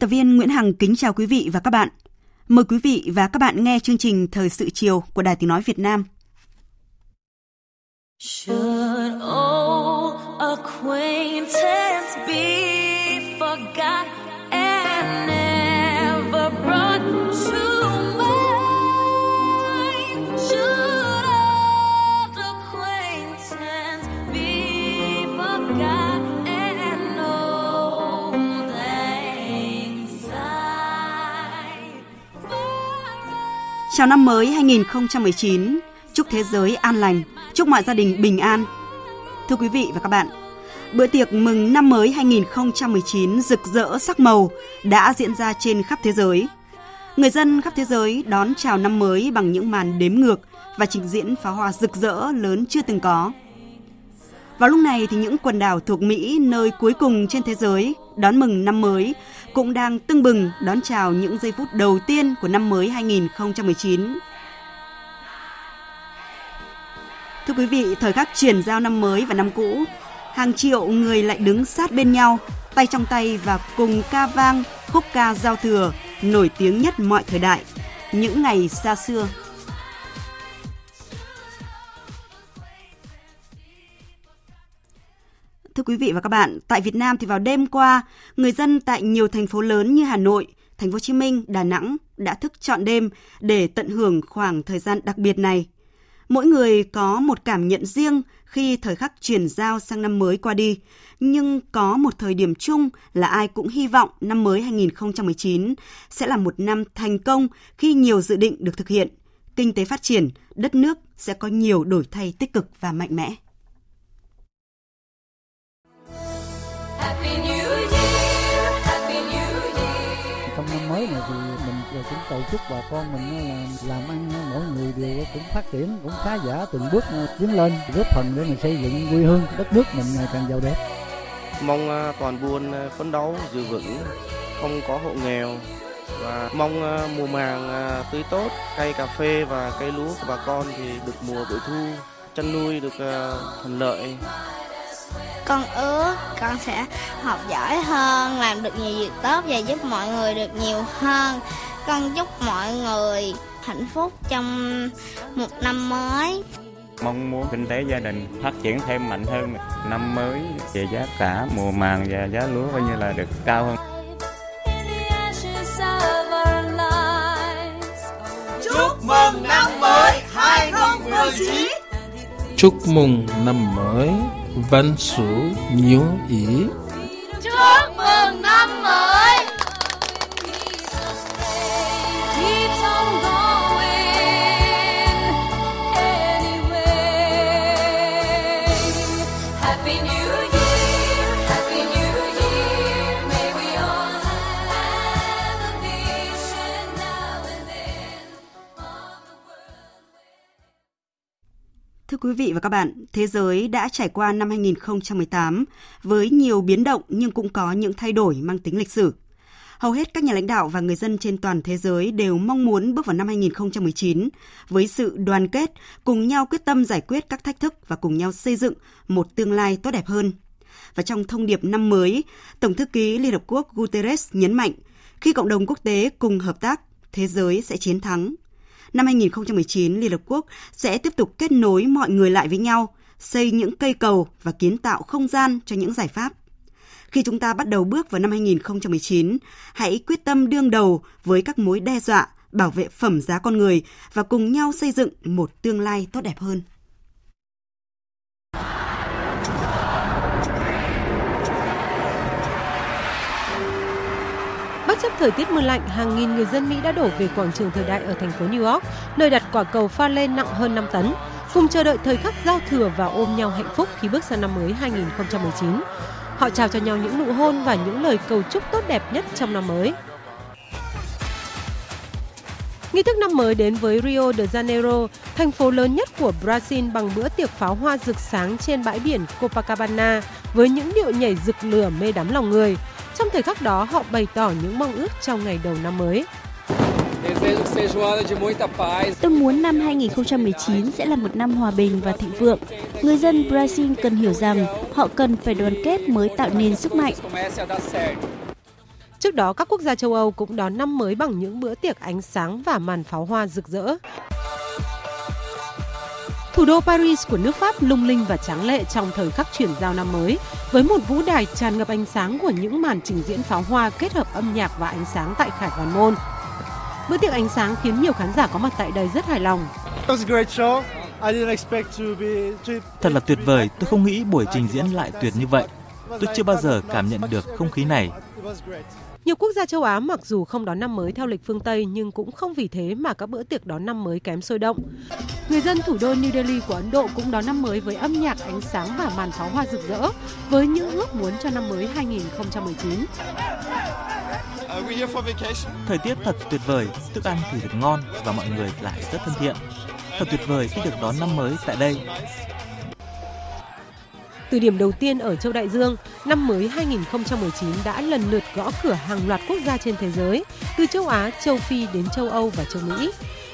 Tập viên Nguyễn Hằng kính chào quý vị và các bạn. Mời quý vị và các bạn nghe chương trình Thời sự chiều của Đài Tiếng Nói Việt Nam. Sure. Chào năm mới 2019, chúc thế giới an lành, chúc mọi gia đình bình an. Thưa quý vị và các bạn, bữa tiệc mừng năm mới 2019 rực rỡ sắc màu đã diễn ra trên khắp thế giới. Người dân khắp thế giới đón chào năm mới bằng những màn đếm ngược và trình diễn pháo hoa rực rỡ lớn chưa từng có. Vào lúc này thì những quần đảo thuộc Mỹ nơi cuối cùng trên thế giới đón mừng năm mới cũng đang tưng bừng đón chào những giây phút đầu tiên của năm mới 2019. Thưa quý vị, thời khắc chuyển giao năm mới và năm cũ, hàng triệu người lại đứng sát bên nhau, tay trong tay và cùng ca vang khúc ca giao thừa nổi tiếng nhất mọi thời đại, những ngày xa xưa. Thưa quý vị và các bạn, tại Việt Nam thì vào đêm qua, người dân tại nhiều thành phố lớn như Hà Nội, Thành phố Hồ Chí Minh, Đà Nẵng đã thức trọn đêm để tận hưởng khoảng thời gian đặc biệt này. Mỗi người có một cảm nhận riêng khi thời khắc chuyển giao sang năm mới qua đi, nhưng có một thời điểm chung là ai cũng hy vọng năm mới 2019 sẽ là một năm thành công khi nhiều dự định được thực hiện, kinh tế phát triển, đất nước sẽ có nhiều đổi thay tích cực và mạnh mẽ. Mới này thì mình cũng cầu chúc bà con mình là làm ăn mỗi người đều cũng phát triển, cũng khá giả, từng bước tiến lên, góp phần để mình xây dựng quê hương đất nước mình ngày càng giàu đẹp. Mong à, toàn buôn à, phấn đấu, giữ vững, không có hộ nghèo và mong à, mùa màng tươi tốt, cây cà phê và cây lúa của bà con thì được mùa bội thu, chăn nuôi được thuận lợi. Con ước con sẽ học giỏi hơn, làm được nhiều việc tốt và giúp mọi người được nhiều hơn. Con chúc mọi người hạnh phúc trong một năm mới. mong muốn kinh tế gia đình phát triển thêm mạnh hơn năm mới về giá cả mùa màng và giá lúa coi như là được cao hơn. Chúc mừng năm mới 2019 Chúc mừng năm mới Văn số nhiều ý quý vị và các bạn, thế giới đã trải qua năm 2018 với nhiều biến động nhưng cũng có những thay đổi mang tính lịch sử. Hầu hết các nhà lãnh đạo và người dân trên toàn thế giới đều mong muốn bước vào năm 2019 với sự đoàn kết, cùng nhau quyết tâm giải quyết các thách thức và cùng nhau xây dựng một tương lai tốt đẹp hơn. Và trong thông điệp năm mới, Tổng thư ký Liên Hợp Quốc Guterres nhấn mạnh, khi cộng đồng quốc tế cùng hợp tác, thế giới sẽ chiến thắng. Năm 2019, Liên Hợp Quốc sẽ tiếp tục kết nối mọi người lại với nhau, xây những cây cầu và kiến tạo không gian cho những giải pháp. Khi chúng ta bắt đầu bước vào năm 2019, hãy quyết tâm đương đầu với các mối đe dọa, bảo vệ phẩm giá con người và cùng nhau xây dựng một tương lai tốt đẹp hơn. Thời tiết mưa lạnh, hàng nghìn người dân Mỹ đã đổ về quảng trường thời đại ở thành phố New York, nơi đặt quả cầu pha lê nặng hơn 5 tấn, cùng chờ đợi thời khắc giao thừa và ôm nhau hạnh phúc khi bước sang năm mới 2019. Họ chào cho nhau những nụ hôn và những lời cầu chúc tốt đẹp nhất trong năm mới. Nghi thức năm mới đến với Rio de Janeiro, thành phố lớn nhất của Brazil bằng bữa tiệc pháo hoa rực sáng trên bãi biển Copacabana với những điệu nhảy rực lửa mê đắm lòng người. Trong thời khắc đó, họ bày tỏ những mong ước trong ngày đầu năm mới. Tôi muốn năm 2019 sẽ là một năm hòa bình và thịnh vượng. Người dân Brazil cần hiểu rằng họ cần phải đoàn kết mới tạo nên sức mạnh. Trước đó, các quốc gia châu Âu cũng đón năm mới bằng những bữa tiệc ánh sáng và màn pháo hoa rực rỡ. Thủ đô Paris của nước Pháp lung linh và tráng lệ trong thời khắc chuyển giao năm mới, với một vũ đài tràn ngập ánh sáng của những màn trình diễn pháo hoa kết hợp âm nhạc và ánh sáng tại Khải Hoàn Môn. Bữa tiệc ánh sáng khiến nhiều khán giả có mặt tại đây rất hài lòng. Thật là tuyệt vời, tôi không nghĩ buổi trình diễn lại tuyệt như vậy. Tôi chưa bao giờ cảm nhận được không khí này. Nhiều quốc gia châu Á mặc dù không đón năm mới theo lịch phương Tây nhưng cũng không vì thế mà các bữa tiệc đón năm mới kém sôi động. Người dân thủ đô New Delhi của Ấn Độ cũng đón năm mới với âm nhạc, ánh sáng và màn pháo hoa rực rỡ với những ước muốn cho năm mới 2019. Thời tiết thật tuyệt vời, thức ăn thì thật ngon và mọi người lại rất thân thiện. Thật tuyệt vời khi được đón năm mới tại đây. Từ điểm đầu tiên ở châu Đại Dương, năm mới 2019 đã lần lượt gõ cửa hàng loạt quốc gia trên thế giới, từ châu Á, châu Phi đến châu Âu và châu Mỹ.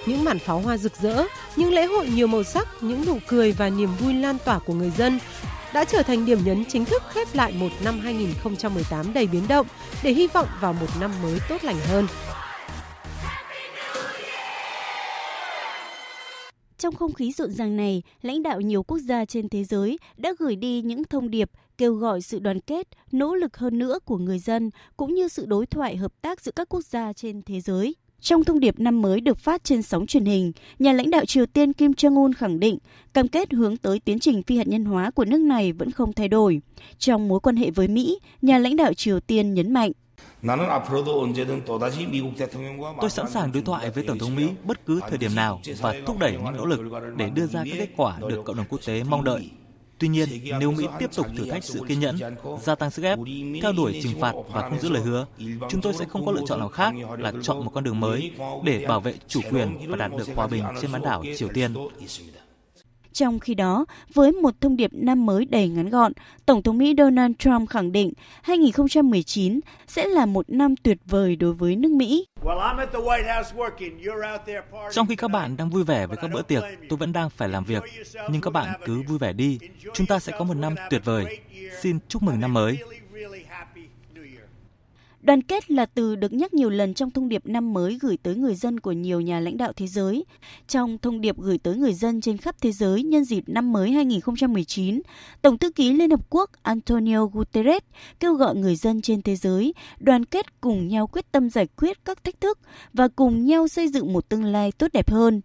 Những màn pháo hoa rực rỡ, những lễ hội nhiều màu sắc, những nụ cười và niềm vui lan tỏa của người dân đã trở thành điểm nhấn chính thức khép lại một năm 2018 đầy biến động để hy vọng vào một năm mới tốt lành hơn. Trong không khí rộn ràng này, lãnh đạo nhiều quốc gia trên thế giới đã gửi đi những thông điệp kêu gọi sự đoàn kết, nỗ lực hơn nữa của người dân cũng như sự đối thoại hợp tác giữa các quốc gia trên thế giới. Trong thông điệp năm mới được phát trên sóng truyền hình, nhà lãnh đạo Triều Tiên Kim Jong-un khẳng định cam kết hướng tới tiến trình phi hạt nhân hóa của nước này vẫn không thay đổi. Trong mối quan hệ với Mỹ, nhà lãnh đạo Triều Tiên nhấn mạnh Tôi sẵn sàng đối thoại với Tổng thống Mỹ bất cứ thời điểm nào và thúc đẩy những nỗ lực để đưa ra các kết quả được cộng đồng quốc tế mong đợi. Tuy nhiên, nếu Mỹ tiếp tục thử thách sự kiên nhẫn, gia tăng sức ép, theo đuổi trừng phạt và không giữ lời hứa, chúng tôi sẽ không có lựa chọn nào khác là chọn một con đường mới để bảo vệ chủ quyền và đạt được hòa bình trên bán đảo Triều Tiên. Trong khi đó, với một thông điệp năm mới đầy ngắn gọn, Tổng thống Mỹ Donald Trump khẳng định 2019 sẽ là một năm tuyệt vời đối với nước Mỹ. Trong khi các bạn đang vui vẻ với các bữa tiệc, tôi vẫn đang phải làm việc. Nhưng các bạn cứ vui vẻ đi. Chúng ta sẽ có một năm tuyệt vời. Xin chúc mừng năm mới. Đoàn kết là từ được nhắc nhiều lần trong thông điệp năm mới gửi tới người dân của nhiều nhà lãnh đạo thế giới. Trong thông điệp gửi tới người dân trên khắp thế giới nhân dịp năm mới 2019, Tổng thư ký Liên Hợp Quốc Antonio Guterres kêu gọi người dân trên thế giới đoàn kết cùng nhau quyết tâm giải quyết các thách thức và cùng nhau xây dựng một tương lai tốt đẹp hơn.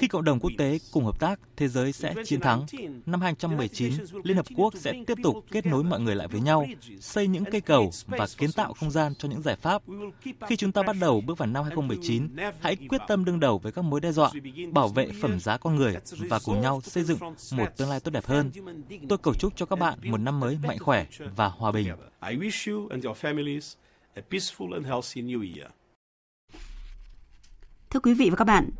Khi cộng đồng quốc tế cùng hợp tác, thế giới sẽ chiến thắng. Năm 2019, Liên Hợp Quốc sẽ tiếp tục kết nối mọi người lại với nhau, xây những cây cầu và kiến tạo không gian cho những giải pháp. Khi chúng ta bắt đầu bước vào năm 2019, hãy quyết tâm đương đầu với các mối đe dọa, bảo vệ phẩm giá con người và cùng nhau xây dựng một tương lai tốt đẹp hơn. Tôi cầu chúc cho các bạn một năm mới mạnh khỏe và hòa bình. Thưa quý vị và các bạn,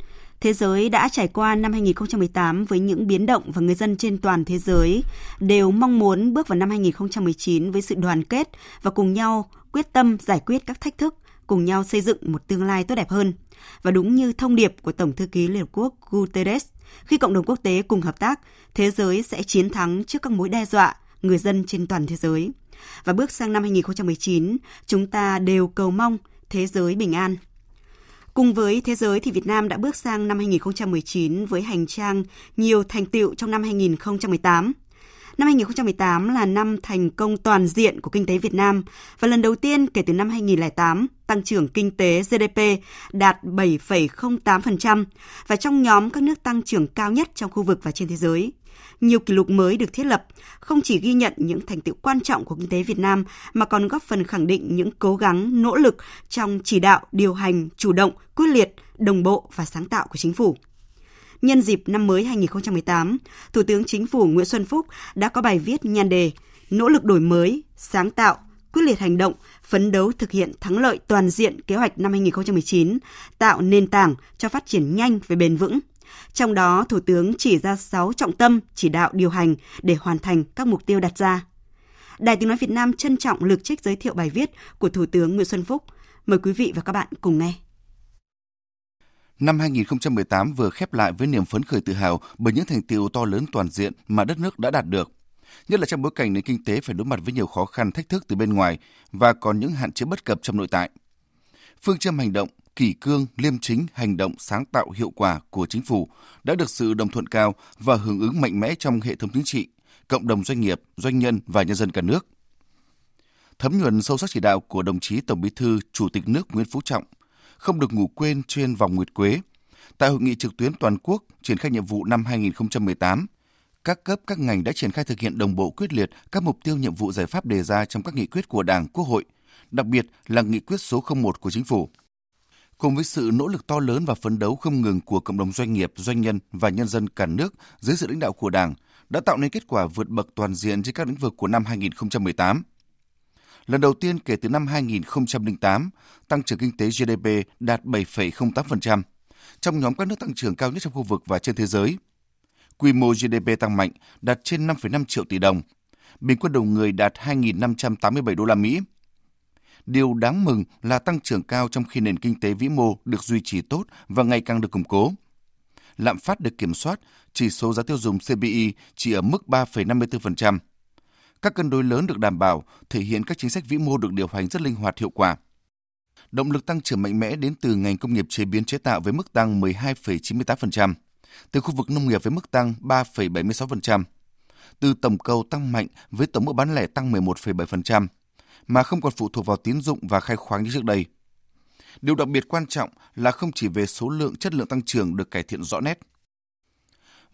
thế giới đã trải qua năm 2018 với những biến động và người dân trên toàn thế giới đều mong muốn bước vào năm 2019 với sự đoàn kết và cùng nhau quyết tâm giải quyết các thách thức, cùng nhau xây dựng một tương lai tốt đẹp hơn. Và đúng như thông điệp của Tổng thư ký Liên Hợp Quốc Guterres, khi cộng đồng quốc tế cùng hợp tác, thế giới sẽ chiến thắng trước các mối đe dọa người dân trên toàn thế giới. Và bước sang năm 2019, chúng ta đều cầu mong thế giới bình an. Cùng với thế giới thì Việt Nam đã bước sang năm 2019 với hành trang nhiều thành tựu trong năm 2018. Năm 2018 là năm thành công toàn diện của kinh tế Việt Nam và lần đầu tiên kể từ năm 2008, tăng trưởng kinh tế GDP đạt 7,08% và trong nhóm các nước tăng trưởng cao nhất trong khu vực và trên thế giới. Nhiều kỷ lục mới được thiết lập, không chỉ ghi nhận những thành tựu quan trọng của kinh tế Việt Nam mà còn góp phần khẳng định những cố gắng, nỗ lực trong chỉ đạo, điều hành, chủ động, quyết liệt, đồng bộ và sáng tạo của chính phủ. Nhân dịp năm mới 2018, Thủ tướng Chính phủ Nguyễn Xuân Phúc đã có bài viết nhan đề Nỗ lực đổi mới, sáng tạo, quyết liệt hành động, phấn đấu thực hiện thắng lợi toàn diện kế hoạch năm 2019, tạo nền tảng cho phát triển nhanh và bền vững. Trong đó, Thủ tướng chỉ ra 6 trọng tâm chỉ đạo điều hành để hoàn thành các mục tiêu đặt ra. Đài Tiếng Nói Việt Nam trân trọng lược trích giới thiệu bài viết của Thủ tướng Nguyễn Xuân Phúc. Mời quý vị và các bạn cùng nghe. Năm 2018 vừa khép lại với niềm phấn khởi tự hào bởi những thành tiệu to lớn toàn diện mà đất nước đã đạt được. Nhất là trong bối cảnh nền kinh tế phải đối mặt với nhiều khó khăn thách thức từ bên ngoài và còn những hạn chế bất cập trong nội tại. Phương châm hành động, kỷ cương, liêm chính, hành động sáng tạo hiệu quả của chính phủ đã được sự đồng thuận cao và hưởng ứng mạnh mẽ trong hệ thống chính trị, cộng đồng doanh nghiệp, doanh nhân và nhân dân cả nước. Thấm nhuần sâu sắc chỉ đạo của đồng chí Tổng Bí thư, Chủ tịch nước Nguyễn Phú Trọng, không được ngủ quên trên vòng nguyệt quế. Tại hội nghị trực tuyến toàn quốc triển khai nhiệm vụ năm 2018, các cấp các ngành đã triển khai thực hiện đồng bộ quyết liệt các mục tiêu nhiệm vụ giải pháp đề ra trong các nghị quyết của Đảng, Quốc hội, đặc biệt là nghị quyết số 01 của Chính phủ. Cùng với sự nỗ lực to lớn và phấn đấu không ngừng của cộng đồng doanh nghiệp, doanh nhân và nhân dân cả nước dưới sự lãnh đạo của Đảng, đã tạo nên kết quả vượt bậc toàn diện trên các lĩnh vực của năm 2018. Lần đầu tiên kể từ năm 2008, tăng trưởng kinh tế GDP đạt 7,08%, trong nhóm các nước tăng trưởng cao nhất trong khu vực và trên thế giới. Quy mô GDP tăng mạnh, đạt trên 5,5 triệu tỷ đồng. Bình quân đầu người đạt 2.587 đô la Mỹ. Điều đáng mừng là tăng trưởng cao trong khi nền kinh tế vĩ mô được duy trì tốt và ngày càng được củng cố. Lạm phát được kiểm soát, chỉ số giá tiêu dùng CPI chỉ ở mức 3,54%. Các cân đối lớn được đảm bảo, thể hiện các chính sách vĩ mô được điều hành rất linh hoạt hiệu quả. Động lực tăng trưởng mạnh mẽ đến từ ngành công nghiệp chế biến chế tạo với mức tăng 12,98%, từ khu vực nông nghiệp với mức tăng 3,76%, từ tổng cầu tăng mạnh với tổng mức bán lẻ tăng 11,7%, mà không còn phụ thuộc vào tín dụng và khai khoáng như trước đây. Điều đặc biệt quan trọng là không chỉ về số lượng chất lượng tăng trưởng được cải thiện rõ nét.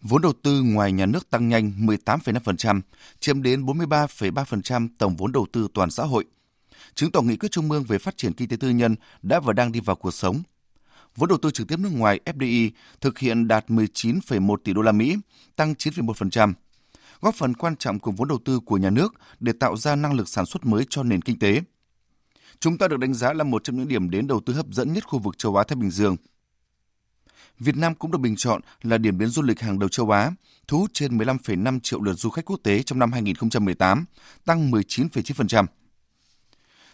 Vốn đầu tư ngoài nhà nước tăng nhanh 18,5%, chiếm đến 43,3% tổng vốn đầu tư toàn xã hội. Chứng tỏ nghị quyết Trung ương về phát triển kinh tế tư nhân đã và đang đi vào cuộc sống. Vốn đầu tư trực tiếp nước ngoài FDI thực hiện đạt 19,1 tỷ đô la Mỹ, tăng 9,1%, góp phần quan trọng cùng vốn đầu tư của nhà nước để tạo ra năng lực sản xuất mới cho nền kinh tế. Chúng ta được đánh giá là một trong những điểm đến đầu tư hấp dẫn nhất khu vực châu Á Thái Bình Dương. Việt Nam cũng được bình chọn là điểm đến du lịch hàng đầu châu Á, thu hút trên 15,5 triệu lượt du khách quốc tế trong năm 2018, tăng 19,9%.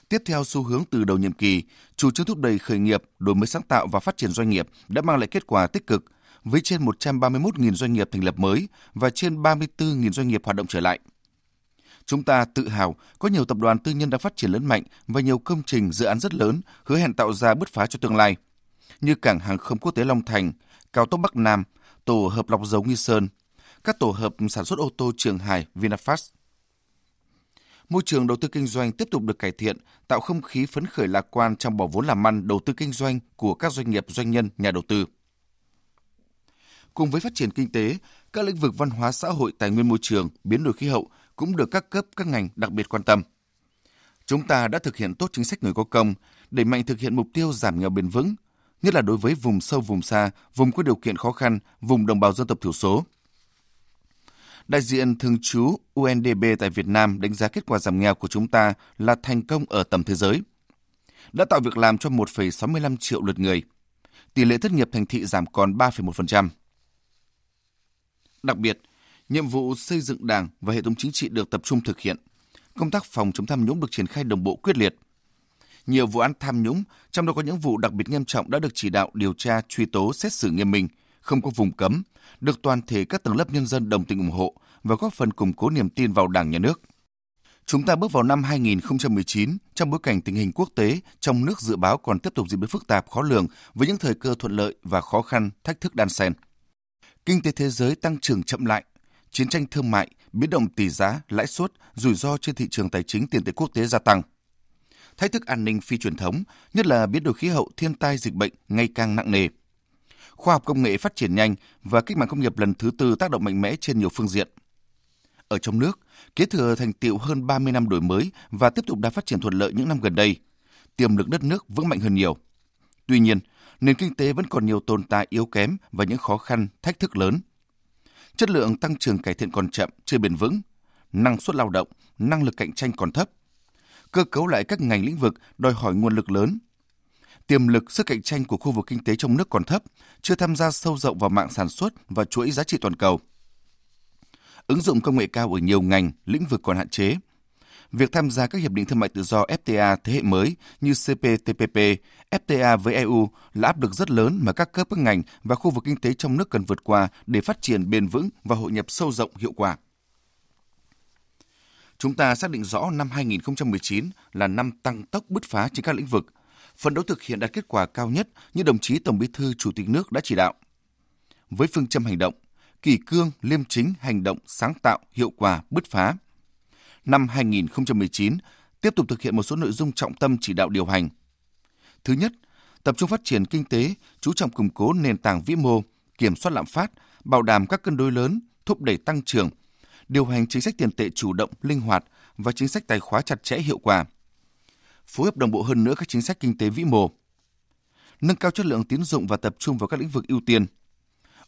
Tiếp theo xu hướng từ đầu nhiệm kỳ, chủ trương thúc đẩy khởi nghiệp, đổi mới sáng tạo và phát triển doanh nghiệp đã mang lại kết quả tích cực với trên 131.000 doanh nghiệp thành lập mới và trên 34.000 doanh nghiệp hoạt động trở lại. Chúng ta tự hào có nhiều tập đoàn tư nhân đang phát triển lớn mạnh và nhiều công trình dự án rất lớn hứa hẹn tạo ra bứt phá cho tương lai như cảng hàng không quốc tế Long Thành, cao tốc Bắc Nam, tổ hợp lọc dầu Nghi Sơn, các tổ hợp sản xuất ô tô Trường Hải, VinFast. Môi trường đầu tư kinh doanh tiếp tục được cải thiện, tạo không khí phấn khởi lạc quan trong bỏ vốn làm ăn đầu tư kinh doanh của các doanh nghiệp doanh nhân, nhà đầu tư. Cùng với phát triển kinh tế, các lĩnh vực văn hóa xã hội, tài nguyên môi trường, biến đổi khí hậu cũng được các cấp các ngành đặc biệt quan tâm. Chúng ta đã thực hiện tốt chính sách người có công, đẩy mạnh thực hiện mục tiêu giảm nghèo bền vững, nhất là đối với vùng sâu vùng xa, vùng có điều kiện khó khăn, vùng đồng bào dân tộc thiểu số. Đại diện thường trú UNDP tại Việt Nam đánh giá kết quả giảm nghèo của chúng ta là thành công ở tầm thế giới. Đã tạo việc làm cho 1,65 triệu lượt người. Tỷ lệ thất nghiệp thành thị giảm còn 3,1%. Đặc biệt, nhiệm vụ xây dựng đảng và hệ thống chính trị được tập trung thực hiện. Công tác phòng chống tham nhũng được triển khai đồng bộ quyết liệt. Nhiều vụ án tham nhũng, trong đó có những vụ đặc biệt nghiêm trọng đã được chỉ đạo điều tra, truy tố, xét xử nghiêm minh, không có vùng cấm, được toàn thể các tầng lớp nhân dân đồng tình ủng hộ và góp phần củng cố niềm tin vào Đảng nhà nước. Chúng ta bước vào năm 2019 trong bối cảnh tình hình quốc tế trong nước dự báo còn tiếp tục diễn biến phức tạp khó lường với những thời cơ thuận lợi và khó khăn, thách thức đan xen. Kinh tế thế giới tăng trưởng chậm lại, chiến tranh thương mại, biến động tỷ giá, lãi suất, rủi ro trên thị trường tài chính tiền tệ quốc tế gia tăng. Thách thức an ninh phi truyền thống, nhất là biến đổi khí hậu, thiên tai dịch bệnh ngày càng nặng nề. Khoa học công nghệ phát triển nhanh và cách mạng công nghiệp lần thứ tư tác động mạnh mẽ trên nhiều phương diện – ở trong nước, kế thừa thành tiệu hơn 30 năm đổi mới và tiếp tục đã phát triển thuận lợi những năm gần đây. Tiềm lực đất nước vững mạnh hơn nhiều. Tuy nhiên, nền kinh tế vẫn còn nhiều tồn tại yếu kém và những khó khăn, thách thức lớn. Chất lượng tăng trưởng cải thiện còn chậm, chưa bền vững, năng suất lao động, năng lực cạnh tranh còn thấp. Cơ cấu lại các ngành lĩnh vực đòi hỏi nguồn lực lớn. Tiềm lực sức cạnh tranh của khu vực kinh tế trong nước còn thấp, chưa tham gia sâu rộng vào mạng sản xuất và chuỗi giá trị toàn cầu. Ứng dụng công nghệ cao ở nhiều ngành, lĩnh vực còn hạn chế. Việc tham gia các hiệp định thương mại tự do FTA thế hệ mới như CPTPP, FTA với EU là áp lực rất lớn mà các cấp các ngành và khu vực kinh tế trong nước cần vượt qua để phát triển bền vững và hội nhập sâu rộng hiệu quả. Chúng ta xác định rõ năm 2019 là năm tăng tốc bứt phá trên các lĩnh vực, phấn đấu thực hiện đạt kết quả cao nhất như đồng chí Tổng Bí thư Chủ tịch nước đã chỉ đạo. Với phương châm hành động, kỳ cương, liêm chính, hành động, sáng tạo, hiệu quả, bứt phá. Năm 2019, tiếp tục thực hiện một số nội dung trọng tâm chỉ đạo điều hành. Thứ nhất, tập trung phát triển kinh tế, chú trọng củng cố nền tảng vĩ mô, kiểm soát lạm phát, bảo đảm các cân đối lớn, thúc đẩy tăng trưởng, điều hành chính sách tiền tệ chủ động, linh hoạt và chính sách tài khóa chặt chẽ hiệu quả. Phối hợp đồng bộ hơn nữa các chính sách kinh tế vĩ mô. Nâng cao chất lượng tín dụng và tập trung vào các lĩnh vực ưu tiên.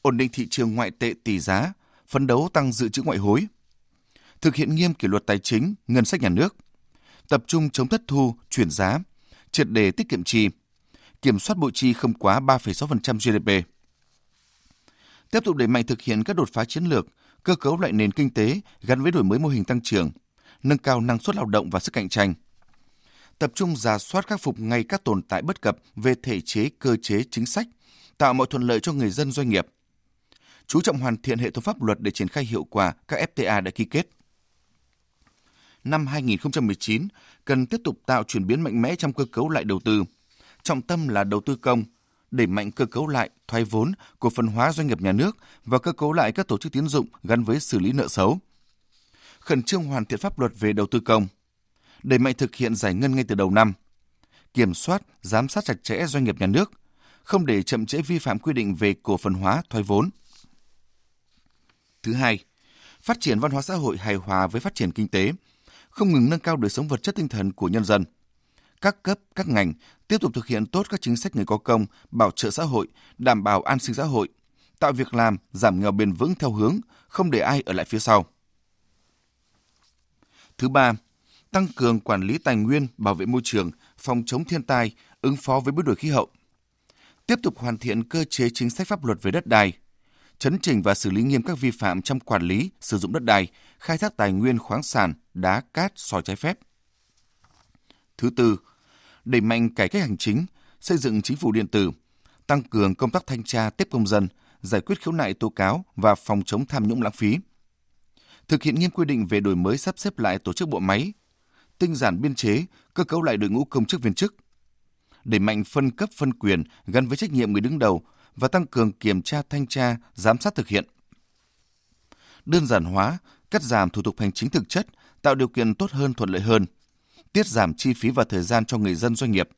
Ổn định thị trường ngoại tệ tỷ giá, phấn đấu tăng dự trữ ngoại hối. Thực hiện nghiêm kỷ luật tài chính, ngân sách nhà nước. Tập trung chống thất thu, chuyển giá, triệt đề tiết kiệm chi, kiểm soát bộ chi không quá 3,6% GDP. Tiếp tục đẩy mạnh thực hiện các đột phá chiến lược, cơ cấu lại nền kinh tế gắn với đổi mới mô hình tăng trưởng, nâng cao năng suất lao động và sức cạnh tranh. Tập trung giả soát khắc phục ngay các tồn tại bất cập về thể chế, cơ chế, chính sách, tạo mọi thuận lợi cho người dân doanh nghiệp. Chú trọng hoàn thiện hệ thống pháp luật để triển khai hiệu quả các FTA đã ký kết. Năm 2019 cần tiếp tục tạo chuyển biến mạnh mẽ trong cơ cấu lại đầu tư. Trọng tâm là đầu tư công, đẩy mạnh cơ cấu lại, thoái vốn, cổ phần hóa doanh nghiệp nhà nước và cơ cấu lại các tổ chức tín dụng gắn với xử lý nợ xấu. Khẩn trương hoàn thiện pháp luật về đầu tư công, đẩy mạnh thực hiện giải ngân ngay từ đầu năm, kiểm soát, giám sát chặt chẽ doanh nghiệp nhà nước, không để chậm trễ vi phạm quy định về cổ phần hóa, thoái vốn. Thứ hai, phát triển văn hóa xã hội hài hòa với phát triển kinh tế, không ngừng nâng cao đời sống vật chất tinh thần của nhân dân. Các cấp, các ngành tiếp tục thực hiện tốt các chính sách người có công, bảo trợ xã hội, đảm bảo an sinh xã hội, tạo việc làm, giảm nghèo bền vững theo hướng không để ai ở lại phía sau. Thứ ba, tăng cường quản lý tài nguyên, bảo vệ môi trường, phòng chống thiên tai, ứng phó với biến đổi khí hậu. Tiếp tục hoàn thiện cơ chế chính sách pháp luật về đất đai, chấn chỉnh và xử lý nghiêm các vi phạm trong quản lý, sử dụng đất đai, khai thác tài nguyên khoáng sản, đá, cát, sỏi trái phép. Thứ tư, đẩy mạnh cải cách hành chính, xây dựng chính phủ điện tử, tăng cường công tác thanh tra tiếp công dân, giải quyết khiếu nại tố cáo và phòng chống tham nhũng lãng phí. Thực hiện nghiêm quy định về đổi mới sắp xếp lại tổ chức bộ máy, tinh giản biên chế, cơ cấu lại đội ngũ công chức viên chức. Đẩy mạnh phân cấp phân quyền gắn với trách nhiệm người đứng đầu và tăng cường kiểm tra thanh tra, giám sát thực hiện. Đơn giản hóa, cắt giảm thủ tục hành chính thực chất, tạo điều kiện tốt hơn thuận lợi hơn, tiết giảm chi phí và thời gian cho người dân doanh nghiệp.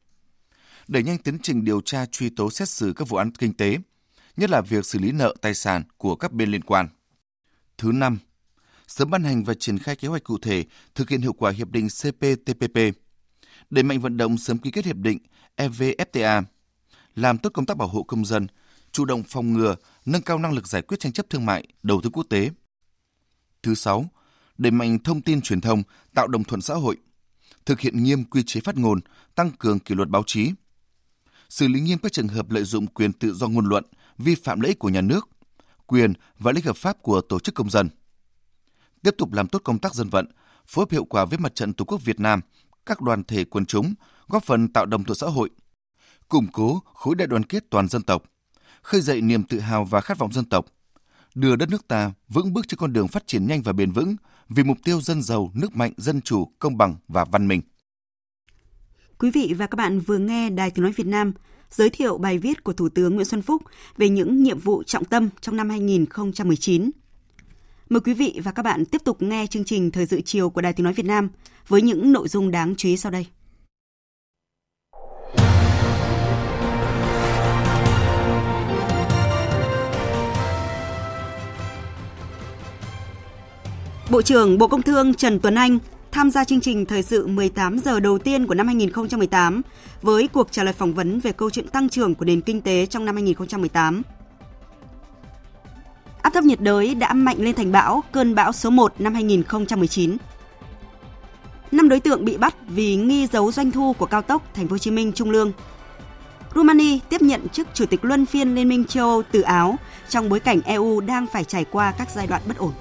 Đẩy nhanh tiến trình điều tra truy tố xét xử các vụ án kinh tế, nhất là việc xử lý nợ tài sản của các bên liên quan. Thứ năm, sớm ban hành và triển khai kế hoạch cụ thể thực hiện hiệu quả hiệp định CPTPP, đẩy mạnh vận động sớm ký kết hiệp định EVFTA, làm tốt công tác bảo hộ công dân, chủ động phòng ngừa, nâng cao năng lực giải quyết tranh chấp thương mại, đầu tư quốc tế. Thứ sáu, đẩy mạnh thông tin truyền thông, tạo đồng thuận xã hội, thực hiện nghiêm quy chế phát ngôn, tăng cường kỷ luật báo chí, xử lý nghiêm các trường hợp lợi dụng quyền tự do ngôn luận, vi phạm lợi ích của nhà nước, quyền và lợi ích hợp pháp của tổ chức công dân. Tiếp tục làm tốt công tác dân vận, phối hợp hiệu quả với Mặt trận Tổ quốc Việt Nam, các đoàn thể quần chúng, góp phần tạo đồng thuận xã hội, củng cố khối đại đoàn kết toàn dân tộc, khơi dậy niềm tự hào và khát vọng dân tộc, đưa đất nước ta vững bước trên con đường phát triển nhanh và bền vững vì mục tiêu dân giàu, nước mạnh, dân chủ, công bằng và văn minh. Quý vị và các bạn vừa nghe Đài Tiếng Nói Việt Nam giới thiệu bài viết của Thủ tướng Nguyễn Xuân Phúc về những nhiệm vụ trọng tâm trong năm 2019. Mời quý vị và các bạn tiếp tục nghe chương trình Thời sự chiều của Đài Tiếng Nói Việt Nam với những nội dung đáng chú ý sau đây. Bộ trưởng Bộ Công Thương Trần Tuấn Anh tham gia chương trình thời sự 18 giờ đầu tiên của năm 2018 với cuộc trả lời phỏng vấn về câu chuyện tăng trưởng của nền kinh tế trong năm 2018. Áp thấp nhiệt đới đã mạnh lên thành bão, cơn bão số 1 năm 2019. Năm đối tượng bị bắt vì nghi giấu doanh thu của cao tốc Thành phố Hồ Chí Minh Trung Lương. Rumani tiếp nhận chức chủ tịch luân phiên Liên minh châu Âu từ Áo trong bối cảnh EU đang phải trải qua các giai đoạn bất ổn.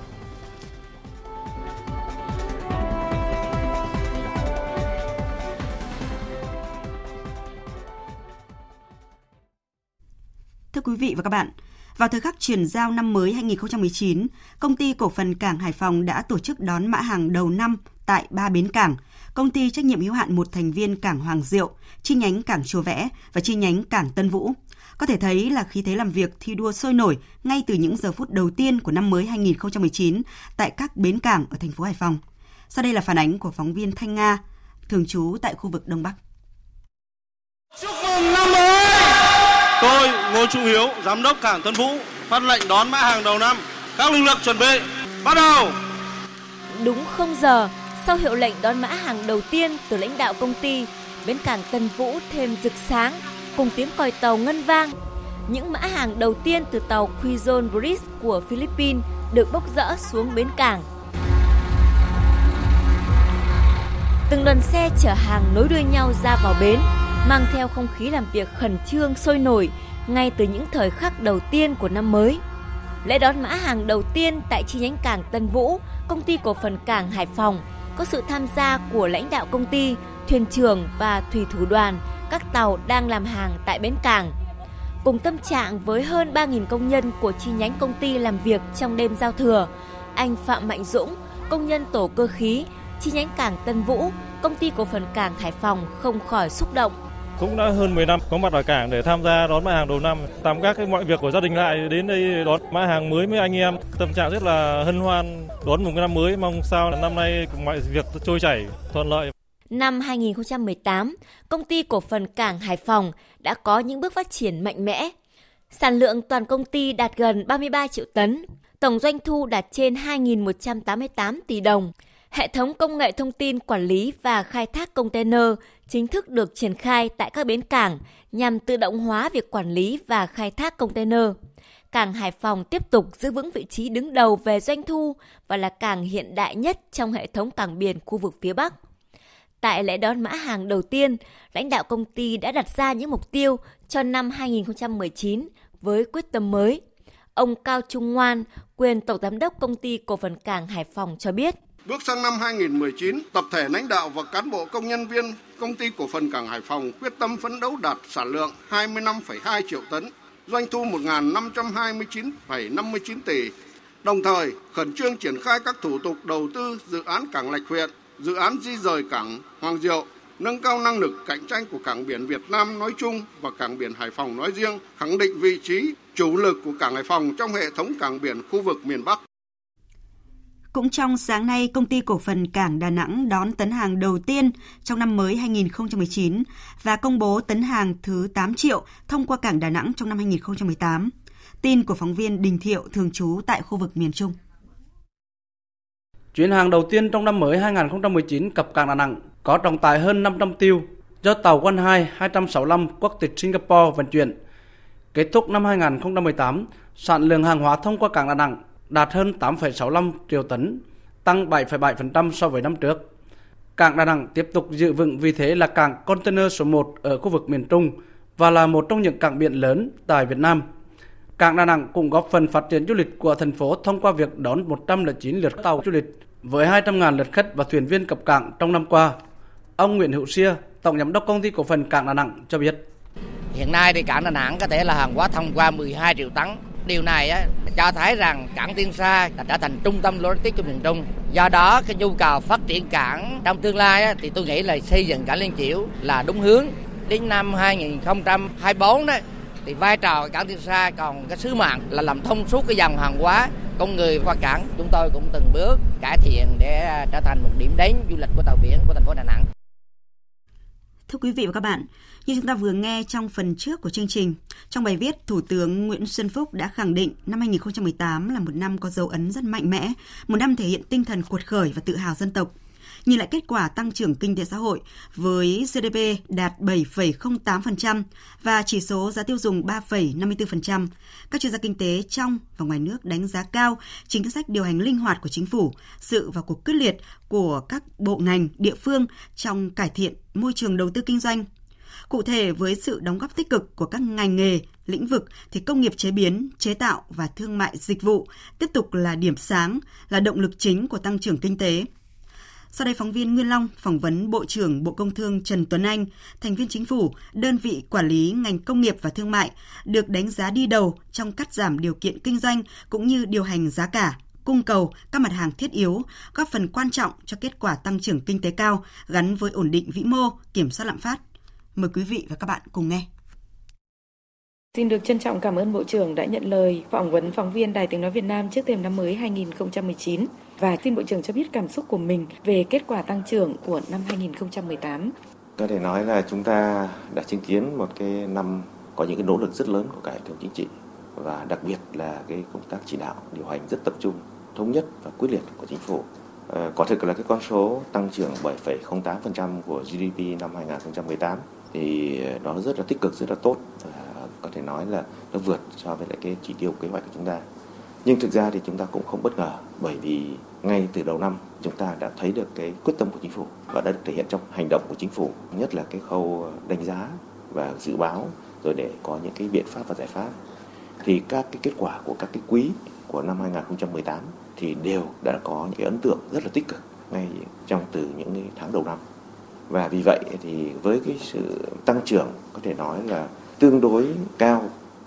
Thưa quý vị và các bạn, vào thời khắc chuyển giao năm mới 2019, công ty cổ phần cảng Hải Phòng đã tổ chức đón mã hàng đầu năm tại ba bến cảng, công ty trách nhiệm hữu hạn một thành viên cảng Hoàng Diệu, chi nhánh cảng Chùa Vẽ và chi nhánh cảng Tân Vũ. Có thể thấy là khí thế làm việc thi đua sôi nổi ngay từ những giờ phút đầu tiên của năm mới 2019 tại các bến cảng ở thành phố Hải Phòng. Sau đây là phản ánh của phóng viên Thanh Nga, thường trú tại khu vực Đông Bắc. Chúc mừng năm mới! Tôi, Ngô Trung Hiếu, Giám đốc Cảng Tân Vũ, phát lệnh đón mã hàng đầu năm. Các lực lượng chuẩn bị, bắt đầu! Đúng không giờ, sau hiệu lệnh đón mã hàng đầu tiên từ lãnh đạo công ty, bến cảng Tân Vũ thêm rực sáng cùng tiếng còi tàu ngân vang. Những mã hàng đầu tiên từ tàu Quizon Bridge của Philippines được bốc rỡ xuống bến cảng. Từng đoàn xe chở hàng nối đuôi nhau ra vào bến, mang theo không khí làm việc khẩn trương sôi nổi ngay từ những thời khắc đầu tiên của năm mới. Lễ đón mã hàng đầu tiên tại chi nhánh cảng Tân Vũ, công ty cổ phần cảng Hải Phòng có sự tham gia của lãnh đạo công ty, thuyền trưởng và thủy thủ đoàn các tàu đang làm hàng tại bến cảng. Cùng tâm trạng với hơn 3.000 công nhân của chi nhánh công ty làm việc trong đêm giao thừa, anh Phạm Mạnh Dũng, công nhân tổ cơ khí, chi nhánh cảng Tân Vũ, công ty cổ phần cảng Hải Phòng không khỏi xúc động cũng đã hơn 10 năm có mặt ở cảng để tham gia đón mã hàng đầu năm tạm các cái mọi việc của gia đình lại đến đây đón mã hàng mới với anh em tâm trạng rất là hân hoan đón một cái năm mới mong sao là năm nay mọi việc trôi chảy thuận lợi Năm 2018, công ty cổ phần cảng Hải Phòng đã có những bước phát triển mạnh mẽ. Sản lượng toàn công ty đạt gần 33 triệu tấn, tổng doanh thu đạt trên 2.188 tỷ đồng. Hệ thống công nghệ thông tin quản lý và khai thác container chính thức được triển khai tại các bến cảng nhằm tự động hóa việc quản lý và khai thác container. Cảng Hải Phòng tiếp tục giữ vững vị trí đứng đầu về doanh thu và là cảng hiện đại nhất trong hệ thống cảng biển khu vực phía Bắc. Tại lễ đón mã hàng đầu tiên, lãnh đạo công ty đã đặt ra những mục tiêu cho năm 2019 với quyết tâm mới. Ông Cao Trung Ngoan, quyền Tổng Giám đốc Công ty Cổ phần Cảng Hải Phòng cho biết. Bước sang năm 2019, tập thể lãnh đạo và cán bộ công nhân viên công ty cổ phần cảng Hải Phòng quyết tâm phấn đấu đạt sản lượng 25,2 triệu tấn, doanh thu 1.529,59 tỷ, đồng thời khẩn trương triển khai các thủ tục đầu tư dự án cảng Lạch Huyện, dự án di rời cảng Hoàng Diệu, nâng cao năng lực cạnh tranh của cảng biển Việt Nam nói chung và cảng biển Hải Phòng nói riêng, khẳng định vị trí chủ lực của cảng Hải Phòng trong hệ thống cảng biển khu vực miền Bắc. Cũng trong sáng nay, công ty cổ phần Cảng Đà Nẵng đón tấn hàng đầu tiên trong năm mới 2019 và công bố tấn hàng thứ 8 triệu thông qua Cảng Đà Nẵng trong năm 2018. Tin của phóng viên Đình Thiệu thường trú tại khu vực miền Trung. Chuyến hàng đầu tiên trong năm mới 2019 cập cảng Đà Nẵng có trọng tải hơn 500 tiêu do tàu One 2 265 quốc tịch Singapore vận chuyển. Kết thúc năm 2018, sản lượng hàng hóa thông qua cảng Đà Nẵng đạt hơn 8,65 triệu tấn, tăng 7,7% so với năm trước. Cảng Đà Nẵng tiếp tục giữ vững vị thế là cảng container số 1 ở khu vực miền Trung và là một trong những cảng biển lớn tại Việt Nam. Cảng Đà Nẵng cũng góp phần phát triển du lịch của thành phố thông qua việc đón 109 lượt tàu du lịch với 200.000 lượt khách và thuyền viên cập cảng trong năm qua. Ông Nguyễn Hữu Sia, Tổng Giám đốc Công ty Cổ phần Cảng Đà Nẵng cho biết. Hiện nay thì cảng Đà Nẵng có thể là hàng hóa thông qua 12 triệu tấn. Điều này á, cho thấy rằng cảng Tiên Sa đã trở thành trung tâm logistics của miền Trung. Do đó cái nhu cầu phát triển cảng trong tương lai á, thì tôi nghĩ là xây dựng cảng Liên Chiểu là đúng hướng. Đến năm 2024 đó thì vai trò của cảng Tiên Sa còn cái sứ mạng là làm thông suốt cái dòng hàng hóa con người qua cảng chúng tôi cũng từng bước cải thiện để à, trở thành một điểm đến du lịch của tàu biển của thành phố Đà Nẵng. Thưa quý vị và các bạn, như chúng ta vừa nghe trong phần trước của chương trình, trong bài viết, Thủ tướng Nguyễn Xuân Phúc đã khẳng định năm 2018 là một năm có dấu ấn rất mạnh mẽ, một năm thể hiện tinh thần cuột khởi và tự hào dân tộc. Nhìn lại kết quả tăng trưởng kinh tế xã hội với GDP đạt 7,08% và chỉ số giá tiêu dùng 3,54%, các chuyên gia kinh tế trong và ngoài nước đánh giá cao chính sách điều hành linh hoạt của chính phủ, sự vào cuộc quyết liệt của các bộ ngành, địa phương trong cải thiện môi trường đầu tư kinh doanh. Cụ thể với sự đóng góp tích cực của các ngành nghề, lĩnh vực thì công nghiệp chế biến, chế tạo và thương mại dịch vụ tiếp tục là điểm sáng, là động lực chính của tăng trưởng kinh tế. Sau đây phóng viên Nguyên Long phỏng vấn Bộ trưởng Bộ Công Thương Trần Tuấn Anh, thành viên chính phủ, đơn vị quản lý ngành công nghiệp và thương mại, được đánh giá đi đầu trong cắt giảm điều kiện kinh doanh cũng như điều hành giá cả, cung cầu các mặt hàng thiết yếu, góp phần quan trọng cho kết quả tăng trưởng kinh tế cao gắn với ổn định vĩ mô, kiểm soát lạm phát. Mời quý vị và các bạn cùng nghe. Xin được trân trọng cảm ơn Bộ trưởng đã nhận lời phỏng vấn phóng viên Đài Tiếng Nói Việt Nam trước thềm năm mới 2019 và xin Bộ trưởng cho biết cảm xúc của mình về kết quả tăng trưởng của năm 2018. Có thể nói là chúng ta đã chứng kiến một cái năm có những cái nỗ lực rất lớn của cả hệ thống chính trị và đặc biệt là cái công tác chỉ đạo điều hành rất tập trung, thống nhất và quyết liệt của chính phủ. À, quả thực là cái con số tăng trưởng 7,08% của GDP năm 2018 thì nó rất là tích cực, rất là tốt. và có thể nói là nó vượt so với lại cái chỉ tiêu kế hoạch của chúng ta. Nhưng thực ra thì chúng ta cũng không bất ngờ bởi vì ngay từ đầu năm chúng ta đã thấy được cái quyết tâm của chính phủ và đã được thể hiện trong hành động của chính phủ, nhất là cái khâu ờ, đánh giá và dự báo rồi để có những cái biện pháp và giải pháp. Thì các cái kết quả của các cái quý của năm 2018 thì đều đã có những cái ấn tượng rất là tích cực ngay trong từ những cái tháng đầu năm. Và vì vậy thì với cái sự tăng trưởng có thể nói là tương đối cao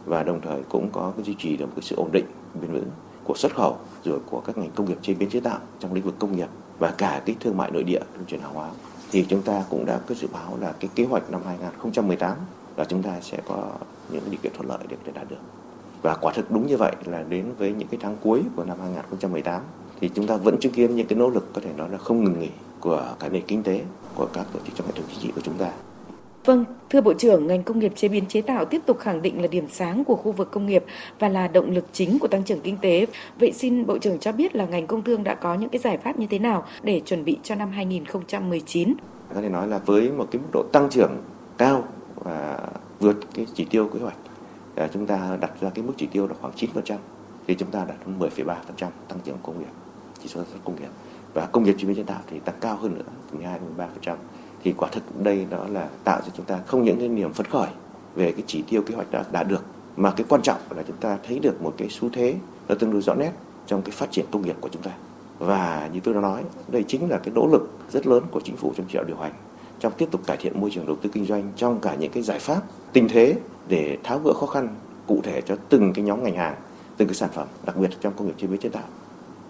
và đồng thời cũng có cái duy trì được một cái sự ổn định bền vững của xuất khẩu rồi của các ngành công nghiệp chế biến chế tạo trong lĩnh vực công nghiệp và cả cái thương mại nội địa luân chuyển hàng hóa. Thì chúng ta cũng đã có dự báo là cái kế hoạch năm 2018 là chúng ta sẽ có những điều kiện thuận lợi để để đạt được. Và quả thực đúng như vậy là đến với những cái tháng cuối của năm 2018 thì chúng ta vẫn chứng kiến những cái nỗ lực có thể nói là không ngừng nghỉ của cả nền kinh tế, của các tổ chức trong hệ thống chính trị của chúng ta. Vâng, thưa Bộ trưởng, ngành công nghiệp chế biến chế tạo tiếp tục khẳng định là điểm sáng của khu vực công nghiệp và là động lực chính của tăng trưởng kinh tế. Vậy xin Bộ trưởng cho biết là ngành công thương đã có những cái giải pháp như thế nào để chuẩn bị cho năm 2019? Có thể nói là với một cái mức độ tăng trưởng cao và vượt cái chỉ tiêu kế hoạch, à, chúng ta đặt ra cái mức chỉ tiêu là khoảng 9%, thì chúng ta đạt 10,3% tăng trưởng công nghiệp, chỉ số sản xuất công nghiệp. Và công nghiệp chế biến chế tạo thì tăng cao hơn nữa, từ 12 đến 13% thì quả thực đây đó là tạo cho chúng ta không những cái niềm phấn khởi về cái chỉ tiêu kế hoạch đã đạt được, mà cái quan trọng là chúng ta thấy được một cái xu thế nó tương đối rõ nét trong cái phát triển công nghiệp của chúng ta. Và như tôi đã nói, đây chính là cái nỗ lực rất lớn của chính phủ trong chỉ đạo điều hành trong tiếp tục cải thiện môi trường đầu tư kinh doanh trong cả những cái giải pháp tình thế để tháo gỡ khó khăn cụ thể cho từng cái nhóm ngành hàng, từng cái sản phẩm, đặc biệt trong công nghiệp chế biến chế tạo.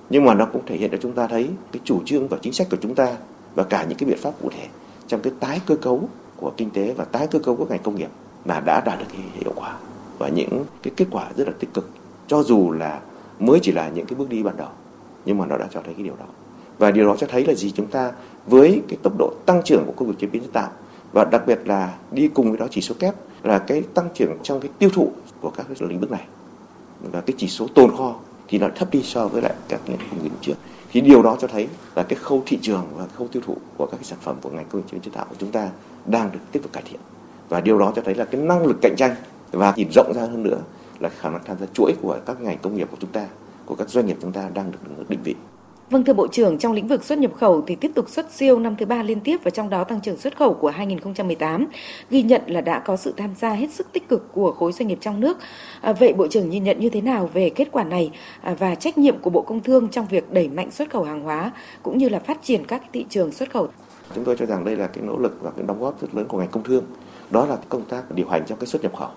Nhưng mà nó cũng thể hiện cho chúng ta thấy cái chủ trương và chính sách của chúng ta và cả những cái biện pháp cụ thể trong cái tái cơ cấu của kinh tế và tái cơ cấu của ngành công nghiệp là đã đạt được cái hiệu quả và những cái kết quả rất là tích cực. Cho dù là mới chỉ là những cái bước đi ban đầu, nhưng mà nó đã cho thấy cái điều đó. Và điều đó cho thấy là gì? Chúng ta với cái tốc độ tăng trưởng của công nghiệp chế biến chế tạo và đặc biệt là đi cùng với đó chỉ số kép là cái tăng trưởng trong cái tiêu thụ của các cái lĩnh vực này và cái chỉ số tồn kho thì nó thấp đi so với lại các nền công nghiệp trước thì điều đó cho thấy là cái khâu thị trường và khâu tiêu thụ của các cái sản phẩm của ngành công nghiệp chế biến chế tạo của chúng ta đang được tiếp tục cải thiện. Và điều đó cho thấy là cái năng lực cạnh tranh và nhìn rộng ra hơn nữa là khả năng tham gia chuỗi của các ngành công nghiệp của chúng ta, của các doanh nghiệp chúng ta đang được định vị. Vâng thưa Bộ trưởng, trong lĩnh vực xuất nhập khẩu thì tiếp tục xuất siêu năm thứ ba liên tiếp và trong đó tăng trưởng xuất khẩu của 2018 ghi nhận là đã có sự tham gia hết sức tích cực của khối doanh nghiệp trong nước. À, vậy Bộ trưởng nhìn nhận như thế nào về kết quả này à, và trách nhiệm của Bộ Công Thương trong việc đẩy mạnh xuất khẩu hàng hóa cũng như là phát triển các thị trường xuất khẩu? Chúng tôi cho rằng đây là cái nỗ lực và cái đóng góp rất lớn của ngành công thương. Đó là công tác điều hành trong cái xuất nhập khẩu.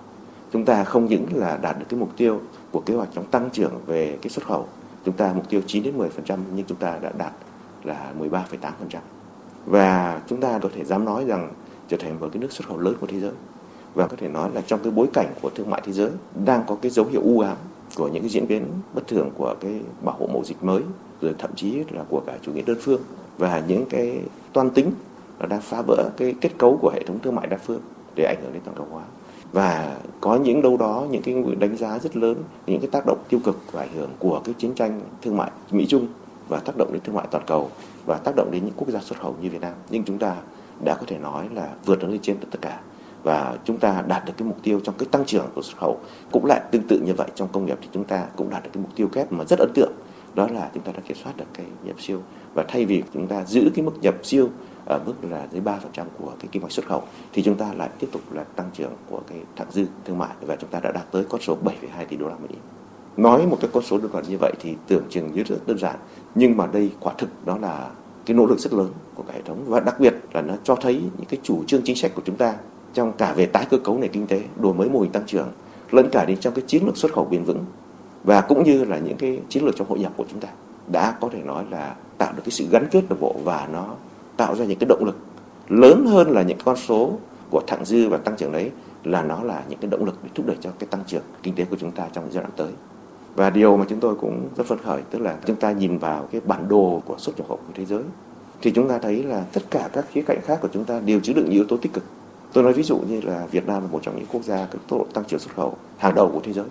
Chúng ta không những là đạt được cái mục tiêu của kế hoạch trong tăng trưởng về cái xuất khẩu chúng ta mục tiêu 9 đến 10% nhưng chúng ta đã đạt là 13,8%. Và chúng ta có thể dám nói rằng trở thành một cái nước xuất khẩu lớn của thế giới. Và có thể nói là trong cái bối cảnh của thương mại thế giới đang có cái dấu hiệu u ám của những cái diễn biến bất thường của cái bảo hộ mậu dịch mới rồi thậm chí là của cả chủ nghĩa đơn phương và những cái toan tính nó đang phá vỡ cái kết cấu của hệ thống thương mại đa phương để ảnh hưởng đến toàn cầu hóa và có những đâu đó, những cái đánh giá rất lớn, những cái tác động tiêu cực và ảnh hưởng của cái chiến tranh thương mại Mỹ Trung và tác động đến thương mại toàn cầu và tác động đến những quốc gia xuất khẩu như Việt Nam. Nhưng chúng ta đã có thể nói là vượt nó lên trên tất cả. Và chúng ta đạt được cái mục tiêu trong cái tăng trưởng của xuất khẩu cũng lại tương tự như vậy trong công nghiệp thì chúng ta cũng đạt được cái mục tiêu kép mà rất ấn tượng. Đó là chúng ta đã kiểm soát được cái nhập siêu. Và thay vì chúng ta giữ cái mức nhập siêu ở mức là dưới 3% của cái kim ngạch xuất khẩu thì chúng ta lại tiếp tục là tăng trưởng của cái thặng dư thương mại và chúng ta đã đạt tới con số 7,2 tỷ đô la Mỹ. Nói một cái con số đơn giản như vậy thì tưởng chừng như rất đơn giản nhưng mà đây quả thực đó là cái nỗ lực rất lớn của cả hệ thống và đặc biệt là nó cho thấy những cái chủ trương chính sách của chúng ta trong cả về tái cơ cấu nền kinh tế, đổi mới mô hình tăng trưởng lẫn cả đến trong cái chiến lược xuất khẩu bền vững và cũng như là những cái chiến lược trong hội nhập của chúng ta đã có thể nói là tạo được cái sự gắn kết đồng bộ và nó tạo ra những cái động lực lớn hơn là những con số của thặng dư và tăng trưởng đấy, là nó là những cái động lực để thúc đẩy cho cái tăng trưởng kinh tế của chúng ta trong giai đoạn tới. Và điều mà chúng tôi cũng rất phấn khởi, tức là chúng ta nhìn vào cái bản đồ của xuất nhập khẩu của thế giới, thì chúng ta thấy là tất cả các khía cạnh khác của chúng ta đều chứa đựng những yếu tố tích cực. Tôi nói ví dụ như là Việt Nam là một trong những quốc gia có tốc độ tăng trưởng xuất khẩu hàng đầu của thế giới.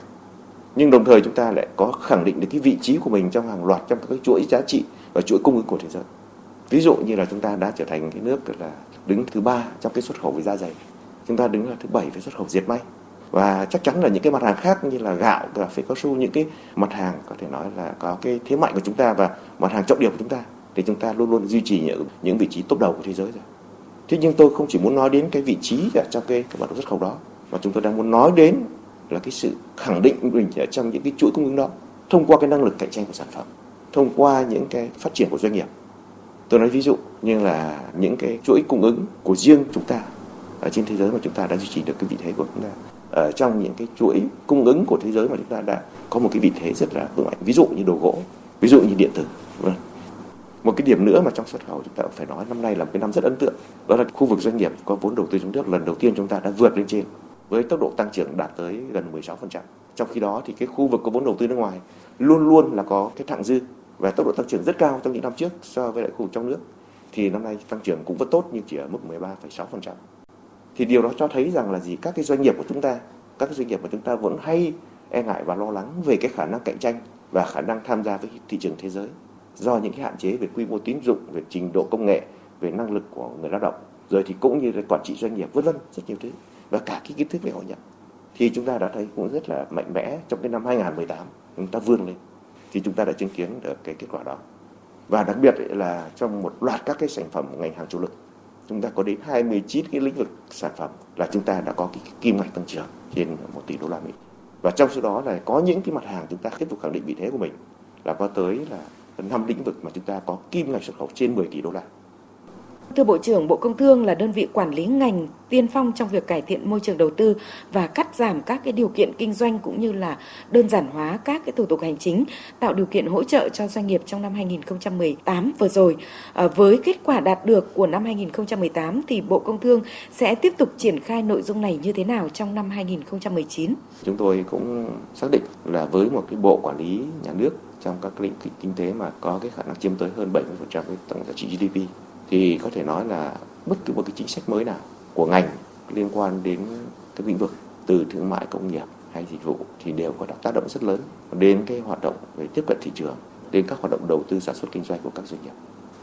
Nhưng đồng thời chúng ta lại có khẳng định được cái vị trí của mình trong hàng loạt trong các chuỗi giá trị và chuỗi cung ứng của thế giới ví dụ như là chúng ta đã trở thành cái nước là đứng thứ ba trong cái xuất khẩu về da dày. Chúng ta đứng là thứ bảy về xuất khẩu diệt may. Và chắc chắn là những cái mặt hàng khác như là gạo cà phê cao su những cái mặt hàng có thể nói là có cái thế mạnh của chúng ta và mặt hàng trọng điểm của chúng ta thì chúng ta luôn luôn duy trì những những vị trí top đầu của thế giới rồi. Thế nhưng tôi không chỉ muốn nói đến cái vị trí ở trong cái, cái bản đồ xuất khẩu đó mà chúng tôi đang muốn nói đến là cái sự khẳng định mình ở trong những cái chuỗi cung ứng đó thông qua cái năng lực cạnh tranh của sản phẩm thông qua những cái phát triển của doanh nghiệp tôi nói ví dụ như là những cái chuỗi cung ứng của riêng chúng ta ở trên thế giới mà chúng ta đã duy trì được cái vị thế của chúng ta. Ở trong những cái chuỗi cung ứng của thế giới mà chúng ta đã có một cái vị thế rất là vững mạnh. Ví dụ như đồ gỗ, ví dụ như điện tử vâng một cái điểm nữa mà trong xuất khẩu chúng ta cũng phải nói, năm nay là một cái năm rất ấn tượng. Đó là khu vực doanh nghiệp có vốn đầu tư trong nước lần đầu tiên chúng ta đã vượt lên trên với tốc độ tăng trưởng đạt tới gần 16%. Trong khi đó thì cái khu vực có vốn đầu tư nước ngoài luôn luôn là có cái thặng dư và tốc độ tăng trưởng rất cao trong những năm trước so với lại khu vực trong nước. Thì năm nay tăng trưởng cũng vẫn tốt nhưng chỉ ở mức 13,6%. Thì điều đó cho thấy rằng là gì? Các cái doanh nghiệp của chúng ta, các cái doanh nghiệp của chúng ta vẫn hay e ngại và lo lắng về cái khả năng cạnh tranh và khả năng tham gia với thị trường thế giới do những cái hạn chế về quy mô tín dụng, về trình độ công nghệ, về năng lực của người lao động, rồi thì cũng như là quản trị doanh nghiệp vân vân rất nhiều thứ. Và cả cái kiến thức về hội nhập. Thì chúng ta đã thấy cũng rất là mạnh mẽ trong cái năm 2018 chúng ta vươn lên thì chúng ta đã chứng kiến được cái kết quả đó. Và đặc biệt là trong một loạt các cái sản phẩm ngành hàng chủ lực, chúng ta có đến 29 cái lĩnh vực sản phẩm là chúng ta đã có cái kim ngạch tăng trưởng trên 1 tỷ đô la Mỹ. Và trong số đó là có những cái mặt hàng chúng ta tiếp tục khẳng định vị thế của mình là có tới là năm lĩnh vực mà chúng ta có kim ngạch xuất khẩu trên 10 tỷ đô la. Thưa Bộ trưởng, Bộ Công Thương là đơn vị quản lý ngành tiên phong trong việc cải thiện môi trường đầu tư và cắt giảm các cái điều kiện kinh doanh cũng như là đơn giản hóa các cái thủ tục hành chính, tạo điều kiện hỗ trợ cho doanh nghiệp trong năm 2018 vừa rồi. À, với kết quả đạt được của năm 2018 thì Bộ Công Thương sẽ tiếp tục triển khai nội dung này như thế nào trong năm 2019? Chúng tôi cũng xác định là với một cái bộ quản lý nhà nước trong các lĩnh vực kinh tế mà có cái khả năng chiếm tới hơn 70% cái tổng giá trị GDP thì có thể nói là bất cứ một cái chính sách mới nào của ngành liên quan đến các lĩnh vực từ thương mại, công nghiệp hay dịch vụ thì đều có tác động rất lớn đến cái hoạt động về tiếp cận thị trường, đến các hoạt động đầu tư sản xuất kinh doanh của các doanh nghiệp.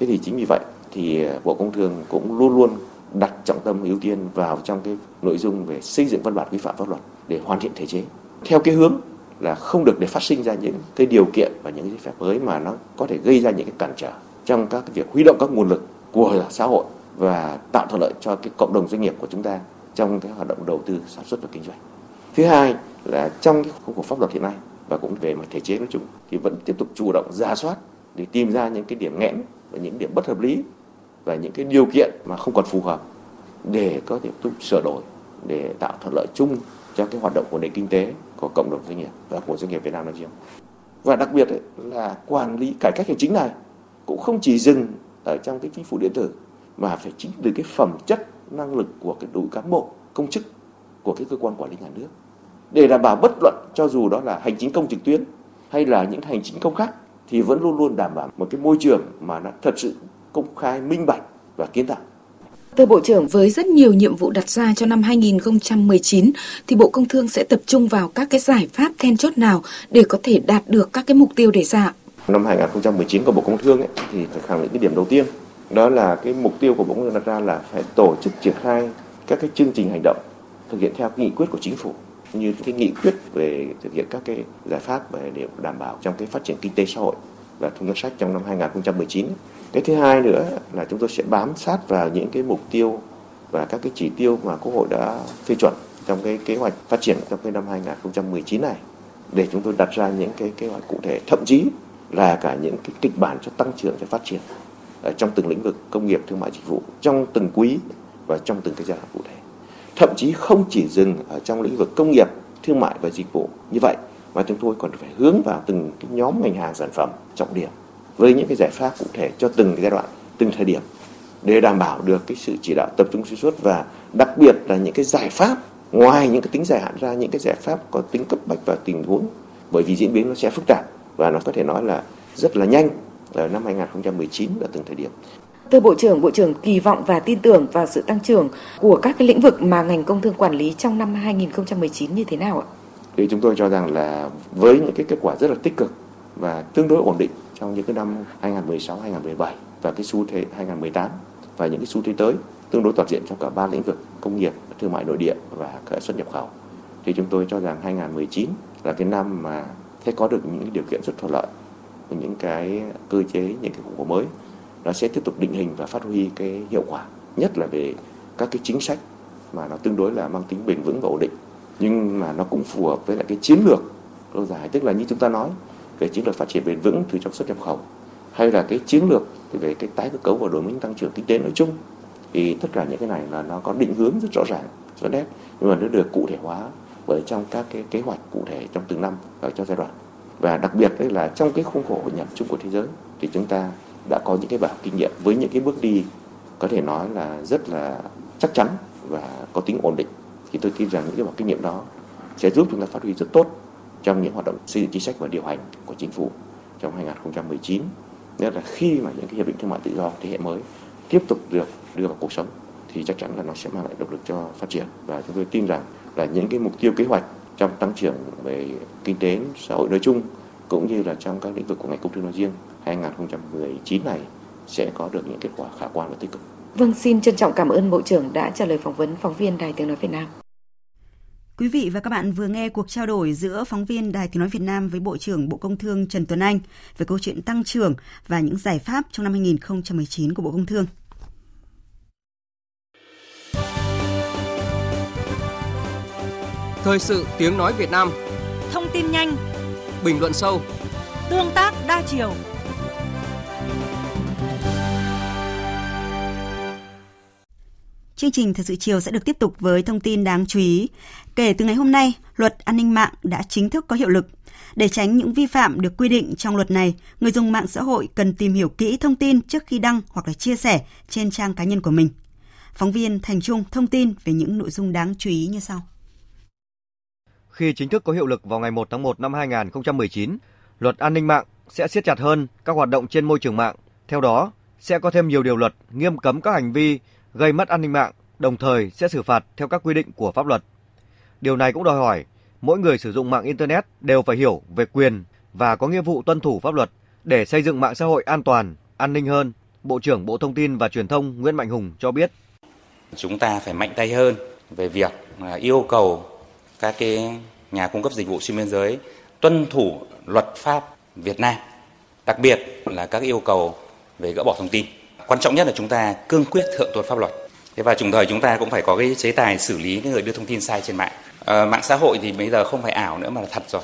Thế thì chính vì vậy thì à, bộ công thương cũng luôn luôn đặt trọng tâm, ưu tiên vào trong cái nội dung về xây dựng văn bản quy phạm pháp luật để hoàn thiện thể chế. Theo cái hướng là không được để phát sinh ra những cái điều kiện và những giấy phép mới mà nó có thể gây ra những cái cản trở trong các cái việc huy động các nguồn lực của xã hội và tạo thuận lợi cho cái cộng đồng doanh nghiệp của chúng ta trong cái hoạt động đầu tư sản xuất và kinh doanh. Thứ hai là trong cái khung khổ pháp luật hiện nay và cũng về mặt thể chế nói chung thì vẫn tiếp tục chủ động ra soát để tìm ra những cái điểm nghẽn và những điểm bất hợp lý và những cái điều kiện mà không còn phù hợp để có thể tiếp tục sửa đổi để tạo thuận lợi chung cho cái hoạt động của nền kinh tế của cộng đồng doanh nghiệp và của doanh nghiệp Việt Nam nói riêng. Và đặc biệt ấy, là quản lý cải cách hành chính này cũng không chỉ dừng ở trong cái chính phủ điện tử mà phải chính từ cái phẩm chất năng lực của cái đội cán bộ công chức của cái cơ quan quản lý nhà nước để đảm bảo bất luận cho dù đó là hành chính công trực tuyến hay là những hành chính công khác thì vẫn luôn luôn đảm bảo một cái môi trường mà nó thật sự công khai minh bạch và kiến tạo Thưa Bộ trưởng, với rất nhiều nhiệm vụ đặt ra cho năm 2019 thì Bộ Công Thương sẽ tập trung vào các cái giải pháp then chốt nào để có thể đạt được các cái mục tiêu đề ra? Năm 2019 của Bộ Công Thương ấy, thì phải khẳng định cái điểm đầu tiên đó là cái mục tiêu của Bộ Công Thương đặt ra là phải tổ chức triển khai các cái chương trình hành động thực hiện theo nghị quyết của chính phủ như cái nghị quyết về thực hiện các cái giải pháp về để đảm bảo trong cái phát triển kinh tế xã hội và thu ngân sách trong năm 2019. Cái thứ hai nữa là chúng tôi sẽ bám sát vào những cái mục tiêu và các cái chỉ tiêu mà Quốc hội đã phê chuẩn trong cái kế hoạch phát triển trong cái năm 2019 này để chúng tôi đặt ra những cái kế hoạch cụ thể thậm chí là cả những cái kịch bản cho tăng trưởng, cho phát triển ở trong từng lĩnh vực công nghiệp, thương mại dịch vụ, trong từng quý và trong từng cái giai đoạn cụ thể. Thậm chí không chỉ dừng ở trong lĩnh vực công nghiệp, thương mại và dịch vụ như vậy, mà chúng tôi còn phải hướng vào từng cái nhóm ngành hàng sản phẩm trọng điểm với những cái giải pháp cụ thể cho từng cái giai đoạn, từng thời điểm để đảm bảo được cái sự chỉ đạo tập trung xuyên suốt và đặc biệt là những cái giải pháp, ngoài những cái tính dài hạn ra, những cái giải pháp có tính cấp bách và tình huống. Bởi vì diễn biến nó sẽ phức tạp và nó có thể nói là rất là nhanh ở năm 2019 ở từng thời điểm. Thưa Bộ trưởng, Bộ trưởng kỳ vọng và tin tưởng vào sự tăng trưởng của các cái lĩnh vực mà ngành công thương quản lý trong năm 2019 như thế nào ạ? Thì chúng tôi cho rằng là với những cái kết quả rất là tích cực và tương đối ổn định trong những cái năm 2016, 2017 và cái xu thế 2018 và những cái xu thế tới tương đối toàn diện trong cả ba lĩnh vực công nghiệp, thương mại nội địa và xuất nhập khẩu. Thì chúng tôi cho rằng 2019 là cái năm mà sẽ có được những điều kiện rất thuận lợi, những cái cơ chế, những cái khủng hoảng mới, nó sẽ tiếp tục định hình và phát huy cái hiệu quả, nhất là về các cái chính sách mà nó tương đối là mang tính bền vững và ổn định. Nhưng mà nó cũng phù hợp với lại cái chiến lược lâu dài. Tức là như chúng ta nói về chiến lược phát triển bền vững từ trong xuất nhập khẩu, hay là cái chiến lược về cái tái cơ cấu và đổi mới tăng trưởng kinh tế nói chung, thì tất cả những cái này là nó có định hướng rất rõ ràng rõ nét, nhưng mà nó được cụ thể hóa ở trong các cái kế hoạch cụ thể trong từng năm ở trong giai đoạn. Và đặc biệt đấy là trong cái khuôn khổ hội nhập chung của thế giới thì chúng ta đã có những cái bài kinh nghiệm với những cái bước đi có thể nói là rất là chắc chắn và có tính ổn định. Thì tôi tin rằng những cái bài kinh nghiệm đó sẽ giúp chúng ta phát huy rất tốt trong những hoạt động xây dựng chính sách và điều hành của chính phủ trong 2019 nhất là khi mà những cái hiệp định thương mại tự do thế hệ mới tiếp tục được đưa vào cuộc sống thì chắc chắn là nó sẽ mang lại động lực cho phát triển. Và chúng tôi tin rằng là những cái mục tiêu kế hoạch trong tăng trưởng về kinh tế xã hội nói chung cũng như là trong các lĩnh vực của ngành công thương nói riêng 2019 này sẽ có được những kết quả khả quan và tích cực. Vâng, xin trân trọng cảm ơn Bộ trưởng đã trả lời phỏng vấn phóng viên Đài Tiếng Nói Việt Nam. Quý vị và các bạn vừa nghe cuộc trao đổi giữa phóng viên Đài Tiếng Nói Việt Nam với Bộ trưởng Bộ Công Thương Trần Tuấn Anh về câu chuyện tăng trưởng và những giải pháp trong năm 2019 của Bộ Công Thương. Thời sự tiếng nói Việt Nam Thông tin nhanh Bình luận sâu Tương tác đa chiều Chương trình Thời sự chiều sẽ được tiếp tục với thông tin đáng chú ý. Kể từ ngày hôm nay, luật an ninh mạng đã chính thức có hiệu lực. Để tránh những vi phạm được quy định trong luật này, người dùng mạng xã hội cần tìm hiểu kỹ thông tin trước khi đăng hoặc là chia sẻ trên trang cá nhân của mình. Phóng viên Thành Trung thông tin về những nội dung đáng chú ý như sau. Khi chính thức có hiệu lực vào ngày 1 tháng 1 năm 2019, luật an ninh mạng sẽ siết chặt hơn các hoạt động trên môi trường mạng. Theo đó, sẽ có thêm nhiều điều luật nghiêm cấm các hành vi gây mất an ninh mạng, đồng thời sẽ xử phạt theo các quy định của pháp luật. Điều này cũng đòi hỏi mỗi người sử dụng mạng internet đều phải hiểu về quyền và có nghĩa vụ tuân thủ pháp luật để xây dựng mạng xã hội an toàn, an ninh hơn. Bộ trưởng Bộ Thông tin và Truyền thông Nguyễn Mạnh Hùng cho biết. Chúng ta phải mạnh tay hơn về việc à, yêu cầu các cái nhà cung cấp dịch vụ xuyên biên giới tuân thủ luật pháp Việt Nam, đặc biệt là các yêu cầu về gỡ bỏ thông tin. Quan trọng nhất là chúng ta cương quyết thượng tôn pháp luật. Thế và đồng thời chúng ta cũng phải có cái chế tài xử lý những người đưa thông tin sai trên mạng. À, mạng xã hội thì bây giờ không phải ảo nữa mà là thật rồi.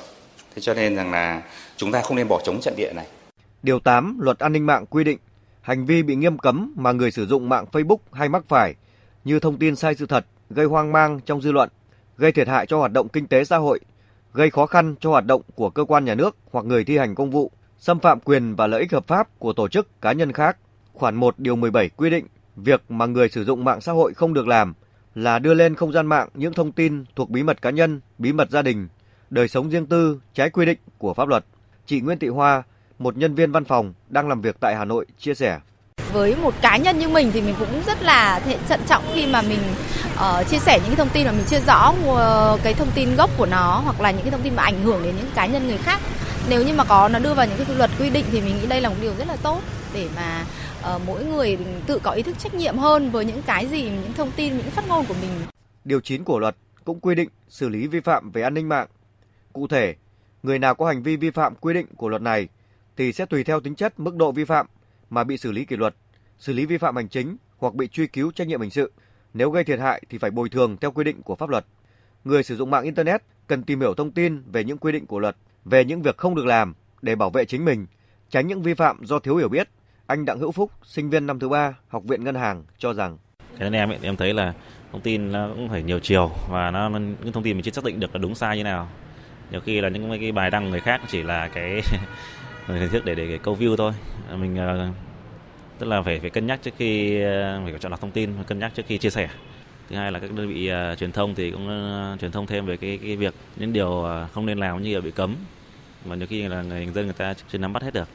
Thế cho nên rằng là chúng ta không nên bỏ trống trận địa này. Điều 8 Luật An ninh mạng quy định hành vi bị nghiêm cấm mà người sử dụng mạng Facebook hay mắc phải như thông tin sai sự thật, gây hoang mang trong dư luận, gây thiệt hại cho hoạt động kinh tế xã hội, gây khó khăn cho hoạt động của cơ quan nhà nước hoặc người thi hành công vụ, xâm phạm quyền và lợi ích hợp pháp của tổ chức cá nhân khác. Khoản 1 điều 17 quy định việc mà người sử dụng mạng xã hội không được làm là đưa lên không gian mạng những thông tin thuộc bí mật cá nhân, bí mật gia đình, đời sống riêng tư trái quy định của pháp luật. Chị Nguyễn Thị Hoa, một nhân viên văn phòng đang làm việc tại Hà Nội chia sẻ với một cá nhân như mình thì mình cũng rất là thận trọng khi mà mình uh, chia sẻ những cái thông tin mà mình chưa rõ uh, cái thông tin gốc của nó hoặc là những cái thông tin mà ảnh hưởng đến những cá nhân người khác. Nếu như mà có nó đưa vào những cái luật quy định thì mình nghĩ đây là một điều rất là tốt để mà uh, mỗi người tự có ý thức trách nhiệm hơn với những cái gì những thông tin những phát ngôn của mình. Điều 9 của luật cũng quy định xử lý vi phạm về an ninh mạng. Cụ thể, người nào có hành vi vi phạm quy định của luật này thì sẽ tùy theo tính chất mức độ vi phạm mà bị xử lý kỷ luật, xử lý vi phạm hành chính hoặc bị truy cứu trách nhiệm hình sự. Nếu gây thiệt hại thì phải bồi thường theo quy định của pháp luật. Người sử dụng mạng internet cần tìm hiểu thông tin về những quy định của luật, về những việc không được làm để bảo vệ chính mình, tránh những vi phạm do thiếu hiểu biết. Anh Đặng Hữu Phúc, sinh viên năm thứ ba, học viện ngân hàng cho rằng "thế nên em ấy, em thấy là thông tin nó cũng phải nhiều chiều và nó những thông tin mình chưa xác định được là đúng sai như nào. Nhiều khi là những cái bài đăng người khác chỉ là cái hình thức để để, để câu view thôi. Mình ờ, tức là phải phải cân nhắc trước khi ờ, phải chọn lọc thông tin, cân nhắc trước khi chia sẻ. Thứ hai là các đơn vị uh, truyền thông thì cũng uh, truyền thông thêm về cái cái việc những điều uh, không nên làm như là bị cấm mà nhiều khi là người dân người ta chưa nắm bắt hết được.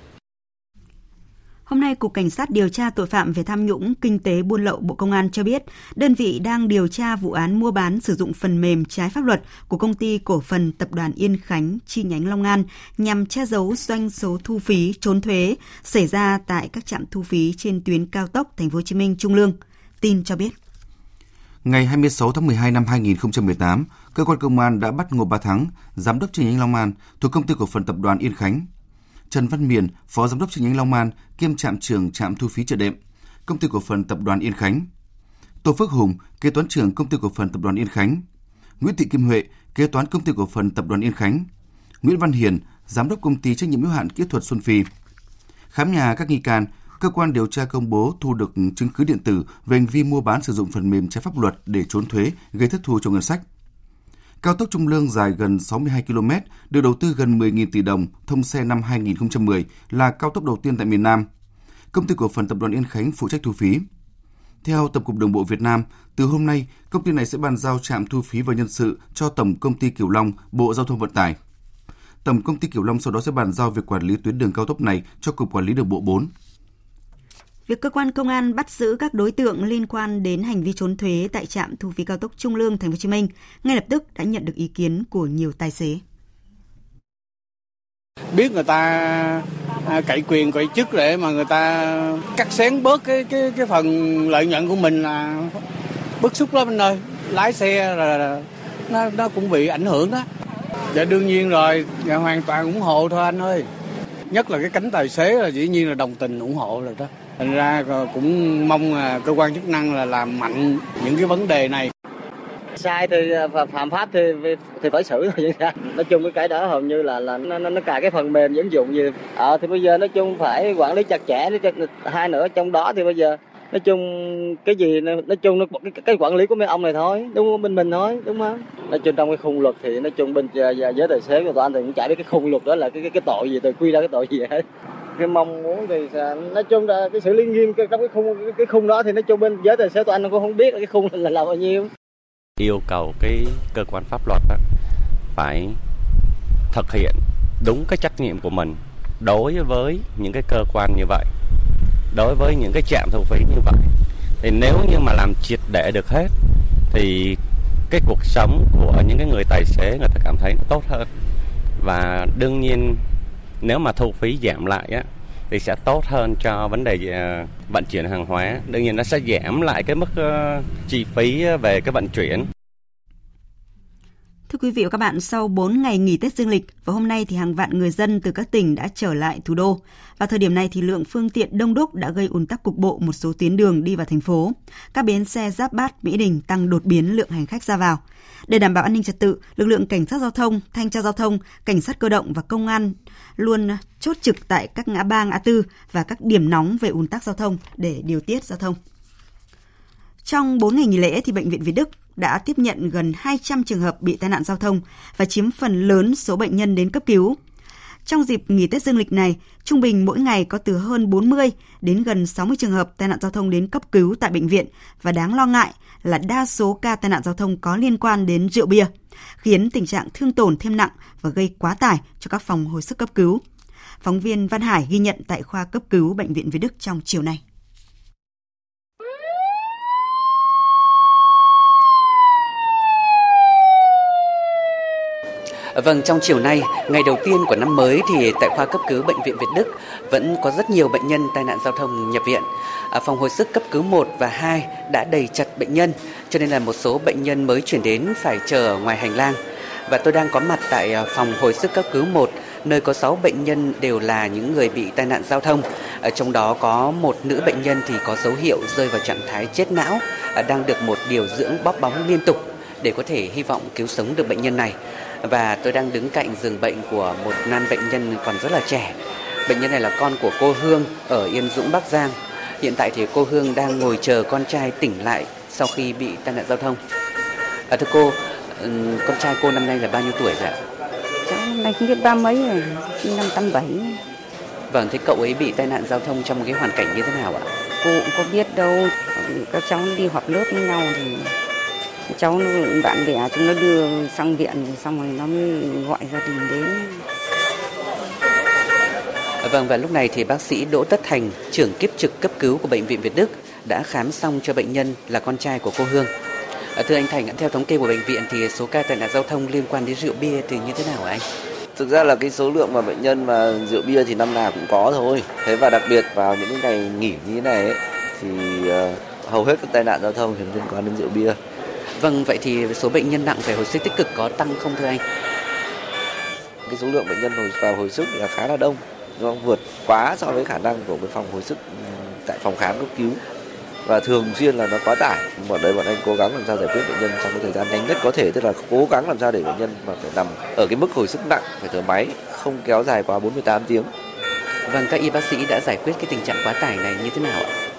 Hôm nay, Cục Cảnh sát điều tra tội phạm về tham nhũng, kinh tế, buôn lậu Bộ Công an cho biết, đơn vị đang điều tra vụ án mua bán sử dụng phần mềm trái pháp luật của công ty cổ phần tập đoàn Yên Khánh chi nhánh Long An nhằm che giấu doanh số thu phí trốn thuế xảy ra tại các trạm thu phí trên tuyến cao tốc Thành phố Hồ Chí Minh Trung Lương. Tin cho biết. Ngày 26 tháng 12 năm 2018, cơ quan công an đã bắt Ngô Ba Thắng, giám đốc chi nhánh Long An thuộc công ty cổ phần tập đoàn Yên Khánh, Trần Văn Miền, phó giám đốc chi nhánh Long An kiêm trạm trưởng trạm thu phí chợ đệm, công ty cổ phần tập đoàn Yên Khánh. Tô Phước Hùng, kế toán trưởng công ty cổ phần tập đoàn Yên Khánh. Nguyễn Thị Kim Huệ, kế toán công ty cổ phần tập đoàn Yên Khánh. Nguyễn Văn Hiền, giám đốc công ty trách nhiệm hữu hạn kỹ thuật Xuân Phi. Khám nhà các nghi can, cơ quan điều tra công bố thu được chứng cứ điện tử về hành vi mua bán sử dụng phần mềm trái pháp luật để trốn thuế, gây thất thu cho ngân sách. Cao tốc Trung Lương dài gần 62 km, được đầu tư gần 10.000 tỷ đồng, thông xe năm 2010, là cao tốc đầu tiên tại miền Nam. Công ty cổ phần tập đoàn Yên Khánh phụ trách thu phí. Theo Tổng cục Đường bộ Việt Nam, từ hôm nay, công ty này sẽ bàn giao trạm thu phí và nhân sự cho Tổng công ty Kiều Long, Bộ Giao thông Vận tải. Tổng công ty Kiều Long sau đó sẽ bàn giao việc quản lý tuyến đường cao tốc này cho Cục Quản lý Đường bộ 4. Việc cơ quan công an bắt giữ các đối tượng liên quan đến hành vi trốn thuế tại trạm thu phí cao tốc Trung Lương Thành phố Hồ Chí Minh ngay lập tức đã nhận được ý kiến của nhiều tài xế. Biết người ta à, cậy quyền cậy chức để mà người ta cắt xén bớt cái cái cái phần lợi nhuận của mình là bức xúc lắm anh ơi. Lái xe là nó nó cũng bị ảnh hưởng đó. Dạ đương nhiên rồi, dạ, hoàn toàn ủng hộ thôi anh ơi. Nhất là cái cánh tài xế là dĩ nhiên là đồng tình ủng hộ rồi đó. Thành ra cũng mong cơ quan chức năng là làm mạnh những cái vấn đề này. sai thì ờ, phạm pháp thì thì phải xử thôi nói chung cái cái đó hầu như là là nó nó, nó cài cái phần mềm ứng dụng gì. Ờ à, thì bây giờ nói chung phải quản lý chặt chẽ hai nữa trong đó thì bây giờ nói chung cái gì nói chung nó cái, cái quản lý của mấy ông này thôi đúng không? Bên mình thôi đúng không? Nói chung trong cái khung luật thì nói chung bên ờ, giới tài xế của tụi anh thì cũng chả biết cái khung luật đó là cái cái, cái tội gì tôi quy ra cái tội gì hết cái mong muốn thì nói chung là cái xử lý nghiêm trong cái khung cái, khung đó thì nói chung bên giới tài xế tụi anh cũng không biết cái khung là, là bao nhiêu. Yêu cầu cái cơ quan pháp luật đó, phải thực hiện đúng cái trách nhiệm của mình đối với những cái cơ quan như vậy đối với những cái trạm thu phí như vậy. Thì nếu như mà làm triệt để được hết thì cái cuộc sống của những cái người tài xế người ta cảm thấy nó tốt hơn. Và đương nhiên nếu mà thu phí giảm lại á thì sẽ tốt hơn cho vấn đề ờ, vận chuyển hàng hóa đương nhiên nó sẽ giảm lại cái mức ờ, chi phí ờ, về cái vận chuyển Thưa quý vị và các bạn, sau 4 ngày nghỉ Tết Dương lịch và hôm nay thì hàng vạn người dân từ các tỉnh đã trở lại thủ đô. Vào thời điểm này thì lượng phương tiện đông đúc đã gây ùn tắc cục bộ một số tuyến đường đi vào thành phố. Các bến xe Giáp Bát, Mỹ Đình tăng đột biến lượng hành khách ra vào. Để đảm bảo an ninh trật tự, lực lượng cảnh sát giao thông, thanh tra giao thông, cảnh sát cơ động và công an luôn ờ, chốt trực tại các ngã ba, ngã tư và các điểm nóng về ùn tắc giao thông để điều tiết giao thông. Trong 4 ngày nghỉ lễ thì bệnh viện Việt Đức đã tiếp nhận gần 200 trường hợp bị tai nạn giao thông và chiếm phần lớn số bệnh nhân đến cấp cứu. Trong dịp nghỉ Tết Dương lịch này, trung bình mỗi ngày có từ hơn 40 đến gần 60 trường hợp tai nạn giao thông đến cấp cứu tại bệnh viện và đáng lo ngại là đa số ca tai nạn giao thông có liên quan đến rượu bia, khiến tình trạng thương tổn thêm nặng và gây quá tải cho các phòng hồi sức cấp cứu. Phóng viên Văn Hải ghi nhận tại khoa cấp cứu Bệnh viện Việt Đức trong chiều nay. Vâng, trong chiều nay, ngày đầu tiên của năm mới thì tại khoa cấp cứu bệnh viện Việt Đức vẫn có rất nhiều bệnh nhân tai nạn giao thông nhập viện. À, phòng hồi sức cấp cứu 1 và 2 đã đầy chặt bệnh nhân, cho nên là một số bệnh nhân mới chuyển đến phải chờ ở ngoài hành lang. Và tôi đang có mặt tại à, phòng hồi sức cấp cứu 1 nơi có 6 bệnh nhân đều là những người bị tai nạn giao thông. Ở trong đó có một nữ bệnh nhân thì có dấu hiệu rơi vào trạng thái chết não, à, đang được một điều dưỡng bóp bóng liên tục để có thể hy vọng cứu sống được bệnh nhân này. Và tôi đang đứng cạnh giường bệnh của một nam bệnh nhân còn rất là trẻ. Bệnh nhân này là con của cô Hương ở Yên Dũng, Bắc Giang. Hiện tại thì cô Hương đang ngồi chờ con trai tỉnh lại sau khi bị tai nạn giao thông. À, thưa cô, con trai cô năm nay là bao nhiêu tuổi rồi ạ? Cháu năm nay không biết ba mấy rồi, sinh năm 87. Vâng, thế cậu ấy bị tai nạn giao thông trong một cái hoàn cảnh như thế nào ạ? Cô cũng có biết đâu, các cháu đi họp lớp với nhau thì cháu bạn bè chúng nó đưa sang viện xong rồi nó mới gọi gia đình đến Vâng và lúc này thì bác sĩ Đỗ Tất Thành, trưởng kiếp trực cấp cứu của bệnh viện Việt Đức đã khám xong cho bệnh nhân là con trai của cô Hương. À, thưa anh Thành, theo thống kê của bệnh viện thì số ca tai nạn giao thông liên quan đến rượu bia thì như thế nào anh? Thực ra là cái số lượng mà bệnh nhân mà rượu bia thì năm nào cũng có thôi. Thế và đặc biệt vào những cái ngày nghỉ như thế này ấy, thì uh, hầu hết các tai nạn giao thông thì liên quan đến rượu bia. Vâng, vậy thì số bệnh nhân nặng phải hồi sức tích cực có tăng không thưa anh? Cái số lượng bệnh nhân hồi vào hồi sức là khá là đông, nó vượt quá so với khả năng của cái phòng hồi sức tại phòng khám cấp cứu và thường xuyên là nó quá tải. Bọn đấy bọn anh cố gắng làm sao giải quyết bệnh nhân trong cái thời gian nhanh nhất có thể, tức là cố gắng làm sao để bệnh nhân mà phải nằm ở cái mức hồi sức nặng, phải thở máy, không kéo dài quá 48 tiếng. Vâng, các y bác sĩ đã giải quyết cái tình trạng quá tải này như thế nào ạ?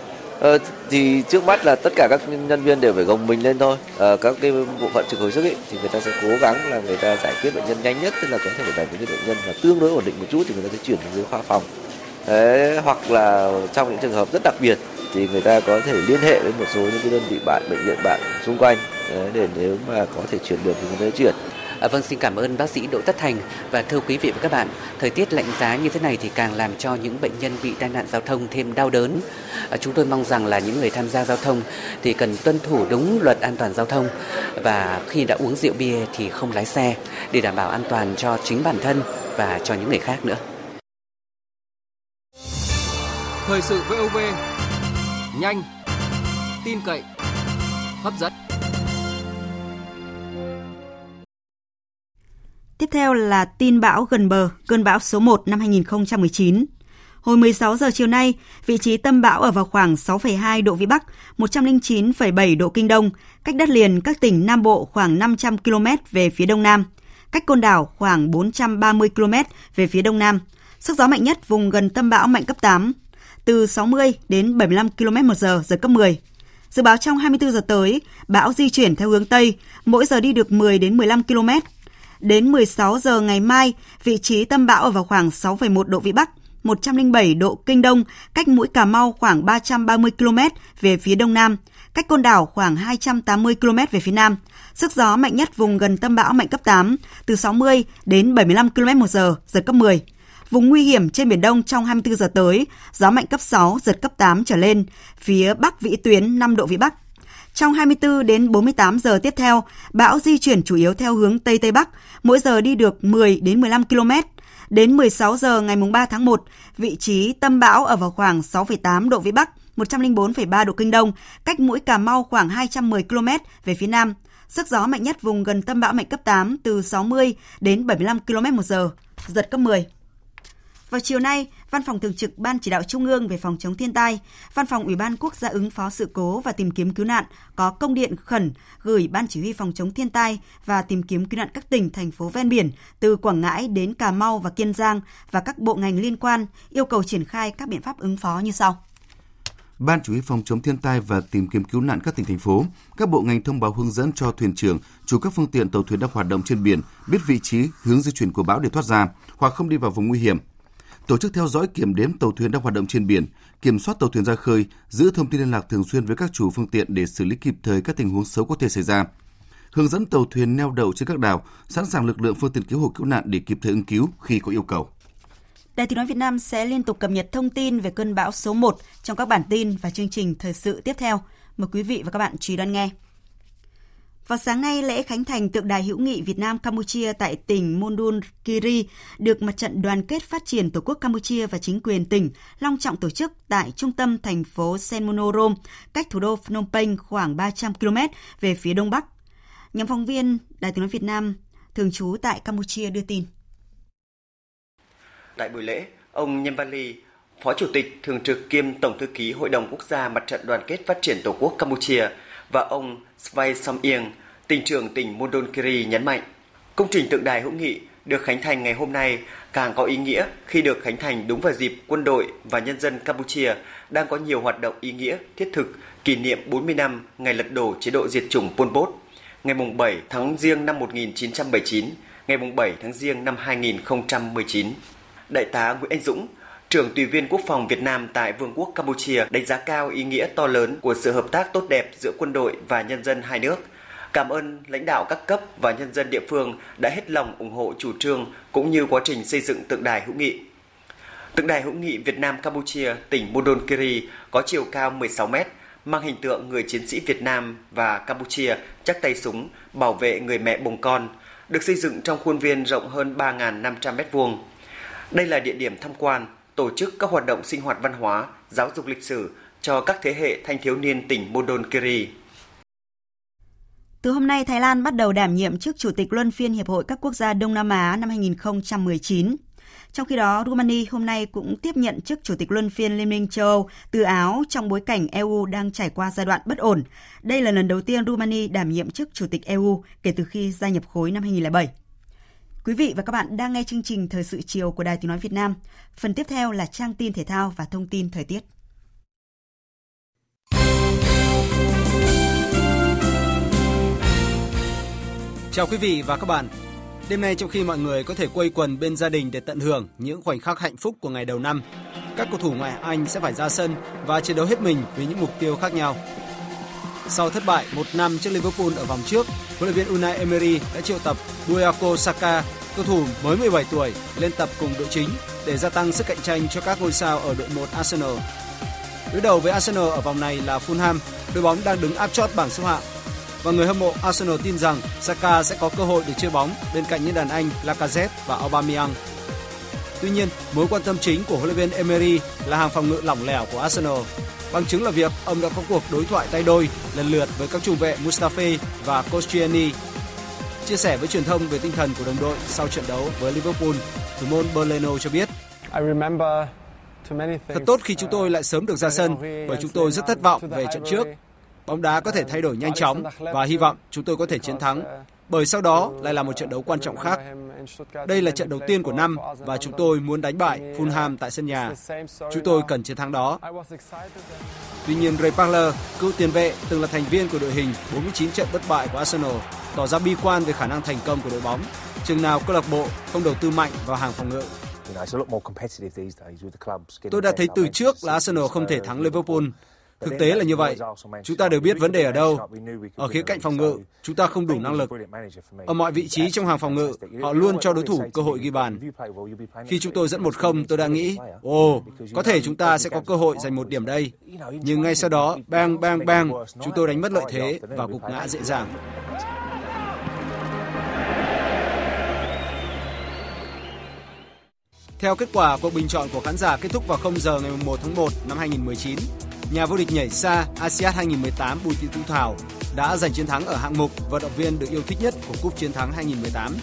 Ờ, thì trước mắt là tất cả các nhân viên đều phải gồng mình lên thôi. Ờ, các cái bộ phận trực hồi sức ấy, thì người ta sẽ cố gắng là người ta giải quyết bệnh nhân nhanh nhất, tức là có thể là những cái bệnh nhân là tương đối ổn định một chút thì người ta sẽ chuyển đến khoa phòng. Thế, hoặc là trong những trường hợp rất đặc biệt thì người ta có thể liên hệ với một số những cái đơn vị bạn bệnh viện bạn xung quanh đấy, để nếu mà có thể chuyển được thì người ta chuyển. À, vâng, xin cảm ơn bác sĩ Đỗ Tất Thành và thưa quý vị và các bạn, thời tiết lạnh giá như thế này thì càng làm cho những bệnh nhân bị tai nạn giao thông thêm đau đớn. À, chúng tôi mong rằng là những người tham gia giao thông thì cần tuân thủ đúng luật an toàn giao thông và khi đã uống rượu bia thì không lái xe để đảm bảo an toàn cho chính bản thân và cho những người khác nữa. Thời sự VOV nhanh, tin cậy, hấp dẫn. Tiếp theo là tin bão gần bờ, cơn bão số 1 năm 2019. Hồi 16 giờ chiều nay, vị trí tâm bão ở vào khoảng 6,2 độ Vĩ Bắc, 109,7 độ Kinh Đông, cách đất liền các tỉnh Nam Bộ khoảng 500 km về phía Đông Nam, cách côn đảo khoảng 430 km về phía Đông Nam. Sức gió mạnh nhất vùng gần tâm bão mạnh cấp 8, từ 60 đến 75 km một giờ, giật cấp 10. Dự báo trong 24 giờ tới, bão di chuyển theo hướng Tây, mỗi giờ đi được 10 đến 15 km. Đến 16 giờ ngày mai, vị trí tâm bão ở vào khoảng 6,1 độ Vĩ Bắc, 107 độ Kinh Đông, cách mũi Cà Mau khoảng 330 km về phía Đông Nam, cách Côn Đảo khoảng 280 km về phía Nam. Sức gió mạnh nhất vùng gần tâm bão mạnh cấp 8, từ 60 đến 75 km một giờ, giật cấp 10. Vùng nguy hiểm trên Biển Đông trong 24 giờ tới, gió mạnh cấp 6, giật cấp 8 trở lên, phía Bắc vĩ tuyến 5 độ Vĩ Bắc. Trong 24 đến 48 giờ tiếp theo, bão di chuyển chủ yếu theo hướng Tây Tây Bắc, mỗi giờ đi được 10 đến 15 km. Đến 16 giờ ngày 3 tháng 1, vị trí tâm bão ở vào khoảng 6,8 độ Vĩ Bắc, 104,3 độ Kinh Đông, cách mũi Cà Mau khoảng 210 km về phía Nam. Sức gió mạnh nhất vùng gần tâm bão mạnh cấp 8 từ 60 đến 75 km một giờ, giật cấp 10. Vào chiều nay, Văn phòng Thường trực Ban Chỉ đạo Trung ương về phòng chống thiên tai, Văn phòng Ủy ban Quốc gia ứng phó sự cố và tìm kiếm cứu nạn có công điện khẩn gửi Ban Chỉ huy phòng chống thiên tai và tìm kiếm cứu nạn các tỉnh, thành phố ven biển từ Quảng Ngãi đến Cà Mau và Kiên Giang và các bộ ngành liên quan yêu cầu triển khai các biện pháp ứng phó như sau. Ban Chỉ huy phòng chống thiên tai và tìm kiếm cứu nạn các tỉnh thành phố, các bộ ngành thông báo hướng dẫn cho thuyền trưởng, chủ các phương tiện tàu thuyền đang hoạt động trên biển biết vị trí, hướng di chuyển của bão để thoát ra hoặc không đi vào vùng nguy hiểm tổ chức theo dõi kiểm đếm tàu thuyền đang hoạt động trên biển, kiểm soát tàu thuyền ra khơi, giữ thông tin liên lạc thường xuyên với các chủ phương tiện để xử lý kịp thời các tình huống xấu có thể xảy ra. Hướng dẫn tàu thuyền neo đậu trên các đảo, sẵn sàng lực lượng phương tiện cứu hộ cứu nạn để kịp thời ứng cứu khi có yêu cầu. Đài Tiếng nói Việt Nam sẽ liên tục cập nhật thông tin về cơn bão số 1 trong các bản tin và chương trình thời sự tiếp theo. Mời quý vị và các bạn chú ý đón nghe. Vào sáng nay, lễ khánh thành tượng đài hữu nghị Việt Nam Campuchia tại tỉnh Mondul Kiri được Mặt trận Đoàn kết Phát triển Tổ quốc Campuchia và chính quyền tỉnh long trọng tổ chức tại trung tâm thành phố Senmonorom, cách thủ đô Phnom Penh khoảng 300 km về phía đông bắc. Nhóm phóng viên Đài tiếng nói Việt Nam thường trú tại Campuchia đưa tin. Tại buổi lễ, ông Nhâm Văn Ly, Phó Chủ tịch Thường trực kiêm Tổng Thư ký Hội đồng Quốc gia Mặt trận Đoàn kết Phát triển Tổ quốc Campuchia và ông Svay Samieng, tỉnh trưởng tỉnh Mondonkiri nhấn mạnh, công trình tượng đài hữu nghị được khánh thành ngày hôm nay càng có ý nghĩa khi được khánh thành đúng vào dịp quân đội và nhân dân Campuchia đang có nhiều hoạt động ý nghĩa thiết thực kỷ niệm 40 năm ngày lật đổ chế độ diệt chủng Pol Pot, ngày 7 tháng Giêng năm 1979, ngày 7 tháng Giêng năm 2019. Đại tá Nguyễn Anh Dũng, trưởng tùy viên quốc phòng Việt Nam tại Vương quốc Campuchia đánh giá cao ý nghĩa to lớn của sự hợp tác tốt đẹp giữa quân đội và nhân dân hai nước. Cảm ơn lãnh đạo các cấp và nhân dân địa phương đã hết lòng ủng hộ chủ trương cũng như quá trình xây dựng tượng đài hữu nghị. Tượng đài hữu nghị Việt Nam Campuchia tỉnh Mondonkiri có chiều cao 16 m, mang hình tượng người chiến sĩ Việt Nam và Campuchia chắc tay súng bảo vệ người mẹ bồng con, được xây dựng trong khuôn viên rộng hơn 3.500 m2. Đây là địa điểm tham quan, tổ chức các hoạt động sinh hoạt văn hóa, giáo dục lịch sử cho các thế hệ thanh thiếu niên tỉnh Mondonkiri. Từ hôm nay, Thái Lan bắt đầu đảm nhiệm chức Chủ tịch Luân phiên Hiệp hội các quốc gia Đông Nam Á năm 2019. Trong khi đó, Romania hôm nay cũng tiếp nhận chức Chủ tịch Luân phiên Liên minh châu Âu từ Áo trong bối cảnh EU đang trải qua giai đoạn bất ổn. Đây là lần đầu tiên Romania đảm nhiệm chức Chủ tịch EU kể từ khi gia nhập khối năm 2007. Quý vị và các bạn đang nghe chương trình Thời sự chiều của Đài Tiếng Nói Việt Nam. Phần tiếp theo là trang tin thể thao và thông tin thời tiết. Chào quý vị và các bạn. Đêm nay trong khi mọi người có thể quây quần bên gia đình để tận hưởng những khoảnh khắc hạnh phúc của ngày đầu năm, các cầu thủ ngoại Anh sẽ phải ra sân và chiến đấu hết mình vì những mục tiêu khác nhau. Sau thất bại một năm trước Liverpool ở vòng trước, huấn luyện viên Unai Emery đã triệu tập Bukayo Saka, cầu thủ mới 17 tuổi, lên tập cùng đội chính để gia tăng sức cạnh tranh cho các ngôi sao ở đội 1 Arsenal. Đối đầu với Arsenal ở vòng này là Fulham, đội bóng đang đứng áp chót bảng xếp hạng và người hâm mộ Arsenal tin rằng Saka sẽ có cơ hội để chơi bóng bên cạnh những đàn anh Lacazette và Aubameyang. Tuy nhiên, mối quan tâm chính của huấn luyện viên Emery là hàng phòng ngự lỏng lẻo của Arsenal. Bằng chứng là việc ông đã có cuộc đối thoại tay đôi lần lượt với các trung vệ Mustafi và Koscielny. Chia sẻ với truyền thông về tinh thần của đồng đội sau trận đấu với Liverpool, thủ môn Berleno cho biết. Thật tốt khi chúng tôi lại sớm được ra sân bởi chúng tôi rất thất vọng về trận trước Bóng đá có thể thay đổi nhanh chóng và hy vọng chúng tôi có thể chiến thắng, bởi sau đó lại là một trận đấu quan trọng khác. Đây là trận đầu tiên của năm và chúng tôi muốn đánh bại Fulham tại sân nhà. Chúng tôi cần chiến thắng đó. Tuy nhiên, Ray Parler, cựu tiền vệ, từng là thành viên của đội hình 49 trận bất bại của Arsenal, tỏ ra bi quan về khả năng thành công của đội bóng. Chừng nào câu lạc bộ không đầu tư mạnh vào hàng phòng ngự. Tôi đã thấy từ trước là Arsenal không thể thắng Liverpool Thực tế là như vậy. Chúng ta đều biết vấn đề ở đâu. Ở khía cạnh phòng ngự, chúng ta không đủ năng lực. Ở mọi vị trí trong hàng phòng ngự, họ luôn cho đối thủ cơ hội ghi bàn. Khi chúng tôi dẫn 1-0, tôi đã nghĩ, ồ, oh, có thể chúng ta sẽ có cơ hội giành một điểm đây. Nhưng ngay sau đó, bang, bang, bang, chúng tôi đánh mất lợi thế và gục ngã dễ dàng. Theo kết quả cuộc bình chọn của khán giả kết thúc vào 0 giờ ngày 1 tháng 1 năm 2019, nhà vô địch nhảy xa ASEAN 2018 Bùi Thị Thu Thảo đã giành chiến thắng ở hạng mục vận động viên được yêu thích nhất của Cúp Chiến thắng 2018.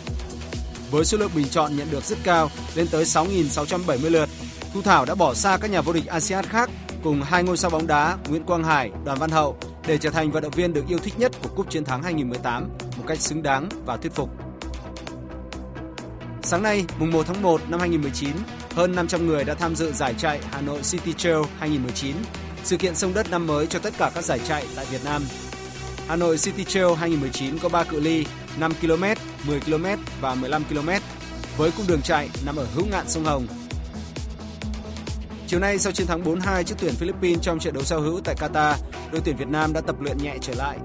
Với số lượng bình chọn nhận được rất cao, lên tới 6.670 lượt, Thu Thảo đã bỏ xa các nhà vô địch ASEAN khác cùng hai ngôi sao bóng đá Nguyễn Quang Hải, Đoàn Văn Hậu để trở thành vận động viên được yêu thích nhất của Cúp Chiến thắng 2018 một cách xứng đáng và thuyết phục. Sáng nay, mùng 1 tháng 1 năm 2019, hơn 500 người đã tham dự giải chạy Hà Nội City Trail 2019 sự kiện sông đất năm mới cho tất cả các giải chạy tại Việt Nam. Hà Nội City Trail 2019 có 3 cự ly 5 km, 10 km và 15 km với cung đường chạy nằm ở hữu ngạn sông Hồng. Chiều nay sau chiến thắng 4-2 trước tuyển Philippines trong trận đấu giao hữu tại Qatar, đội tuyển Việt Nam đã tập luyện nhẹ trở lại.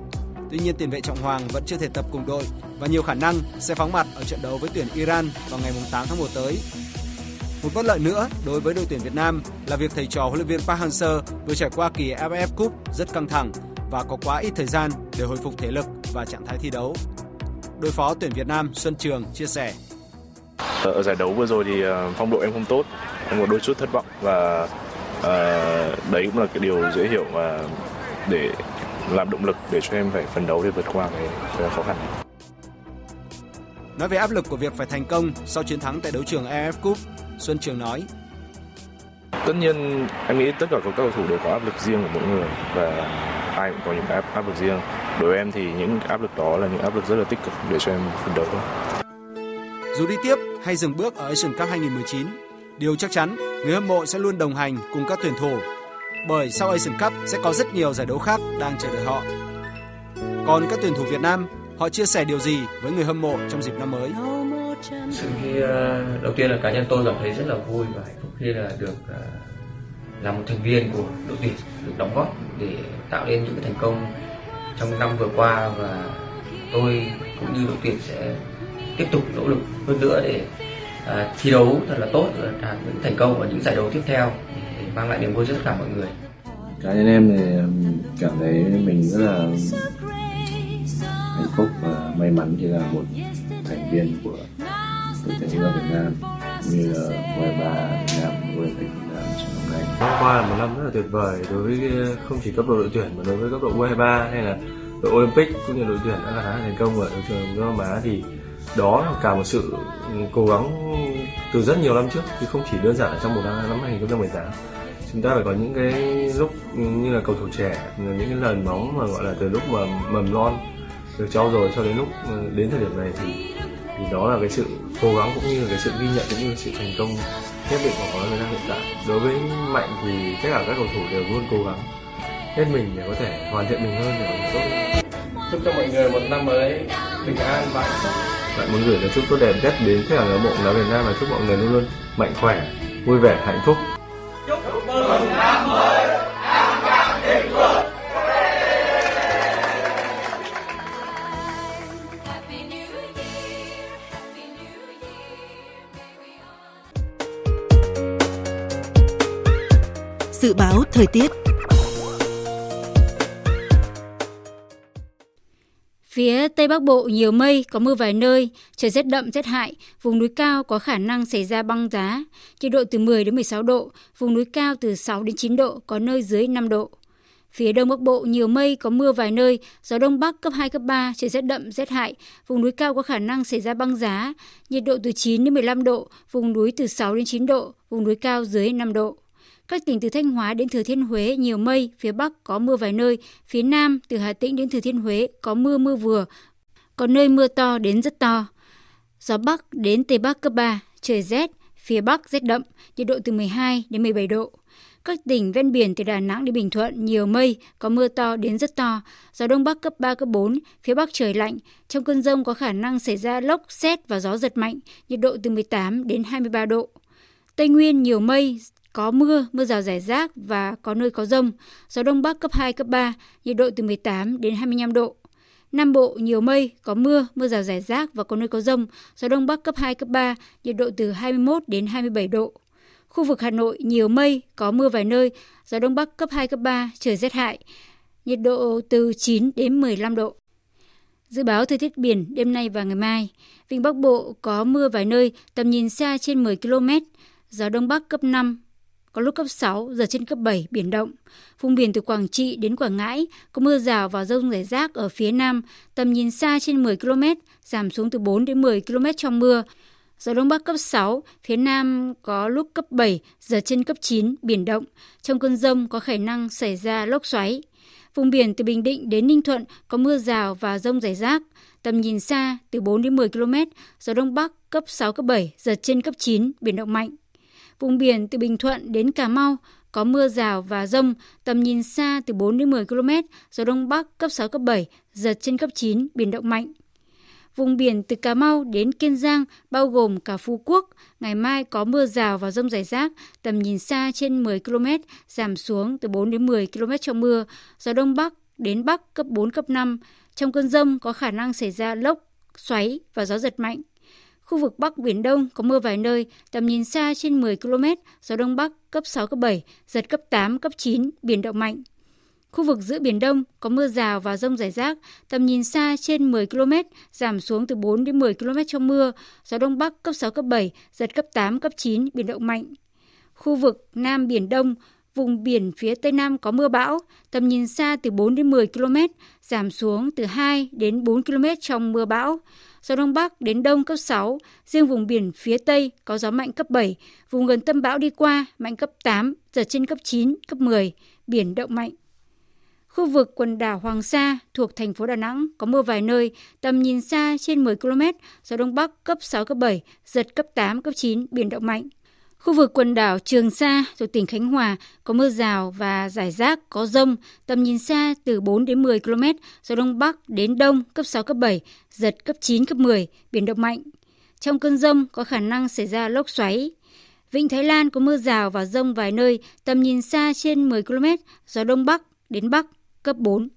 Tuy nhiên tiền vệ Trọng Hoàng vẫn chưa thể tập cùng đội và nhiều khả năng sẽ phóng mặt ở trận đấu với tuyển Iran vào ngày 8 tháng 1 tới một bất lợi nữa đối với đội tuyển Việt Nam là việc thầy trò huấn luyện viên Park Hang-seo vừa trải qua kỳ AFF Cup rất căng thẳng và có quá ít thời gian để hồi phục thể lực. và trạng thái thi đấu. Đối phó tuyển Việt Nam Xuân Trường chia sẻ. Ở giải đấu vừa rồi thì ờ, phong độ em không tốt, em có đôi chút thất vọng và uh, đấy cũng là cái điều dễ hiểu và để làm động lực để cho em phải phấn đấu để vượt qua cái, cái khó khăn này. Nói về áp lực của việc phải thành công sau chiến thắng tại đấu trường AF Cup, Xuân Trường nói. Tất nhiên em nghĩ tất cả các cầu thủ đều có áp lực riêng của mỗi người và ai cũng có những áp, áp lực riêng. Đối với em thì những áp lực đó là những áp lực rất là tích cực để cho em phấn đấu. Dù đi tiếp hay dừng bước ở Asian Cup 2019, điều chắc chắn người hâm mộ sẽ luôn đồng hành cùng các tuyển thủ bởi sau Asian Cup sẽ có rất nhiều giải đấu khác đang chờ đợi họ. Còn các tuyển thủ Việt Nam, họ chia sẻ điều gì với người hâm mộ trong dịp năm mới? Sự khi ờ, đầu tiên là cá nhân tôi cảm thấy rất là vui và hạnh phúc khi là được ờ, là một thành viên của đội tuyển được đóng góp để tạo nên những thành công trong năm vừa qua và tôi cũng như đội tuyển sẽ tiếp tục nỗ lực hơn nữa để ờ, thi đấu thật là tốt và đạt những thành công ở những giải đấu tiếp theo để mang lại niềm vui cho tất cả mọi người. Cá nhân em thì cảm thấy mình rất là hạnh phúc và may mắn khi là một thành viên của đội tuyển bóng Việt Nam như là U23 Việt Nam, U23 Việt Nam trong năm nay. Năm qua là một năm rất là tuyệt vời đối với ờ, không chỉ cấp độ đội tuyển mà đối với cấp độ U23 hay là đội Olympic cũng như đội tuyển đã là thành công ở trường Đông Nam Á thì đó là cả một sự ừ, cố gắng từ rất nhiều năm trước chứ không chỉ đơn giản là trong một năm năm 2018 chúng ta phải có những cái lúc như là cầu thủ trẻ những cái lần bóng mà gọi là từ lúc mà mầm non được trao rồi cho đến lúc ừ, đến thời điểm này thì thì đó là cái sự cố gắng cũng như là cái sự ghi nhận cũng như là sự thành công nhất định của bóng Việt Nam hiện tại. Đối với mạnh thì tất cả các cầu thủ đều luôn cố gắng hết mình để có thể hoàn thiện mình hơn để có tốt chúc cho mọi người một năm mới bình an và hạnh phúc. Bạn muốn gửi lời chúc tốt đẹp nhất đến tất cả người hâm mộ bóng đá Việt Nam và chúc mọi người luôn luôn mạnh khỏe vui vẻ hạnh phúc. Chúc mừng thời tiết Phía Tây Bắc Bộ nhiều mây, có mưa vài nơi, trời rét đậm rét hại, vùng núi cao có khả năng xảy ra băng giá, nhiệt độ từ 10 đến 16 độ, vùng núi cao từ 6 đến 9 độ, có nơi dưới 5 độ. Phía Đông Bắc Bộ nhiều mây, có mưa vài nơi, gió Đông Bắc cấp 2, cấp 3, trời rét đậm, rét hại, vùng núi cao có khả năng xảy ra băng giá, nhiệt độ từ 9 đến 15 độ, vùng núi từ 6 đến 9 độ, vùng núi cao dưới 5 độ. Các tỉnh từ Thanh Hóa đến Thừa Thiên Huế nhiều mây, phía Bắc có mưa vài nơi, phía Nam từ Hà Tĩnh đến Thừa Thiên Huế có mưa mưa vừa, có nơi mưa to đến rất to. Gió Bắc đến Tây Bắc cấp 3, trời rét, phía Bắc rét đậm, nhiệt độ từ 12 đến 17 độ. Các tỉnh ven biển từ Đà Nẵng đến Bình Thuận nhiều mây, có mưa to đến rất to, gió Đông Bắc cấp 3, cấp 4, phía Bắc trời lạnh. Trong cơn rông có khả năng xảy ra lốc, xét và gió giật mạnh, nhiệt độ từ 18 đến 23 độ. Tây Nguyên nhiều mây, có mưa, mưa rào rải rác và có nơi có rông. Gió Đông Bắc cấp 2, cấp 3, nhiệt độ từ 18 đến 25 độ. Nam Bộ nhiều mây, có mưa, mưa rào rải rác và có nơi có rông. Gió Đông Bắc cấp 2, cấp 3, nhiệt độ từ 21 đến 27 độ. Khu vực Hà Nội nhiều mây, có mưa vài nơi, gió Đông Bắc cấp 2, cấp 3, trời rét hại. Nhiệt độ từ 9 đến 15 độ. Dự báo thời tiết biển đêm nay và ngày mai. Vịnh Bắc Bộ có mưa vài nơi, tầm nhìn xa trên 10 km, gió Đông Bắc cấp 5, có lúc cấp 6, giật trên cấp 7, biển động. Vùng biển từ Quảng Trị đến Quảng Ngãi có mưa rào và rông rải rác ở phía Nam, tầm nhìn xa trên 10 km, giảm xuống từ 4 đến 10 km trong mưa. Gió Đông Bắc cấp 6, phía Nam có lúc cấp 7, giật trên cấp 9, biển động. Trong cơn rông có khả năng xảy ra lốc xoáy. Vùng biển từ Bình Định đến Ninh Thuận có mưa rào và rông rải rác. Tầm nhìn xa từ 4 đến 10 km, gió Đông Bắc cấp 6, cấp 7, giật trên cấp 9, biển động mạnh. Vùng biển từ Bình Thuận đến Cà Mau có mưa rào và rông, tầm nhìn xa từ 4 đến 10 km, gió Đông Bắc cấp 6, cấp 7, giật trên cấp 9, biển động mạnh. Vùng biển từ Cà Mau đến Kiên Giang, bao gồm cả Phú Quốc, ngày mai có mưa rào và rông rải rác, tầm nhìn xa trên 10 km, giảm xuống từ 4 đến 10 km trong mưa, gió Đông Bắc đến Bắc cấp 4, cấp 5. Trong cơn rông có khả năng xảy ra lốc, xoáy và gió giật mạnh. Khu vực Bắc Biển Đông có mưa vài nơi, tầm nhìn xa trên 10 km, gió Đông Bắc cấp 6, cấp 7, giật cấp 8, cấp 9, biển động mạnh. Khu vực giữa Biển Đông có mưa rào và rông rải rác, tầm nhìn xa trên 10 km, giảm xuống từ 4 đến 10 km trong mưa, gió Đông Bắc cấp 6, cấp 7, giật cấp 8, cấp 9, biển động mạnh. Khu vực Nam Biển Đông, vùng biển phía Tây Nam có mưa bão, tầm nhìn xa từ 4 đến 10 km, giảm xuống từ 2 đến 4 km trong mưa bão. Gió Đông Bắc đến Đông cấp 6, riêng vùng biển phía Tây có gió mạnh cấp 7, vùng gần tâm bão đi qua mạnh cấp 8, giật trên cấp 9, cấp 10, biển động mạnh. Khu vực quần đảo Hoàng Sa thuộc thành phố Đà Nẵng có mưa vài nơi, tầm nhìn xa trên 10 km, gió Đông Bắc cấp 6, cấp 7, giật cấp 8, cấp 9, biển động mạnh. Khu vực quần đảo Trường Sa thuộc tỉnh Khánh Hòa có mưa rào và rải rác có rông, tầm nhìn xa từ 4 đến 10 km, gió Đông Bắc đến Đông cấp 6, cấp 7, giật cấp 9, cấp 10, biển động mạnh. Trong cơn rông có khả năng xảy ra lốc xoáy. Vịnh Thái Lan có mưa rào và rông vài nơi, tầm nhìn xa trên 10 km, gió Đông Bắc đến Bắc cấp 4.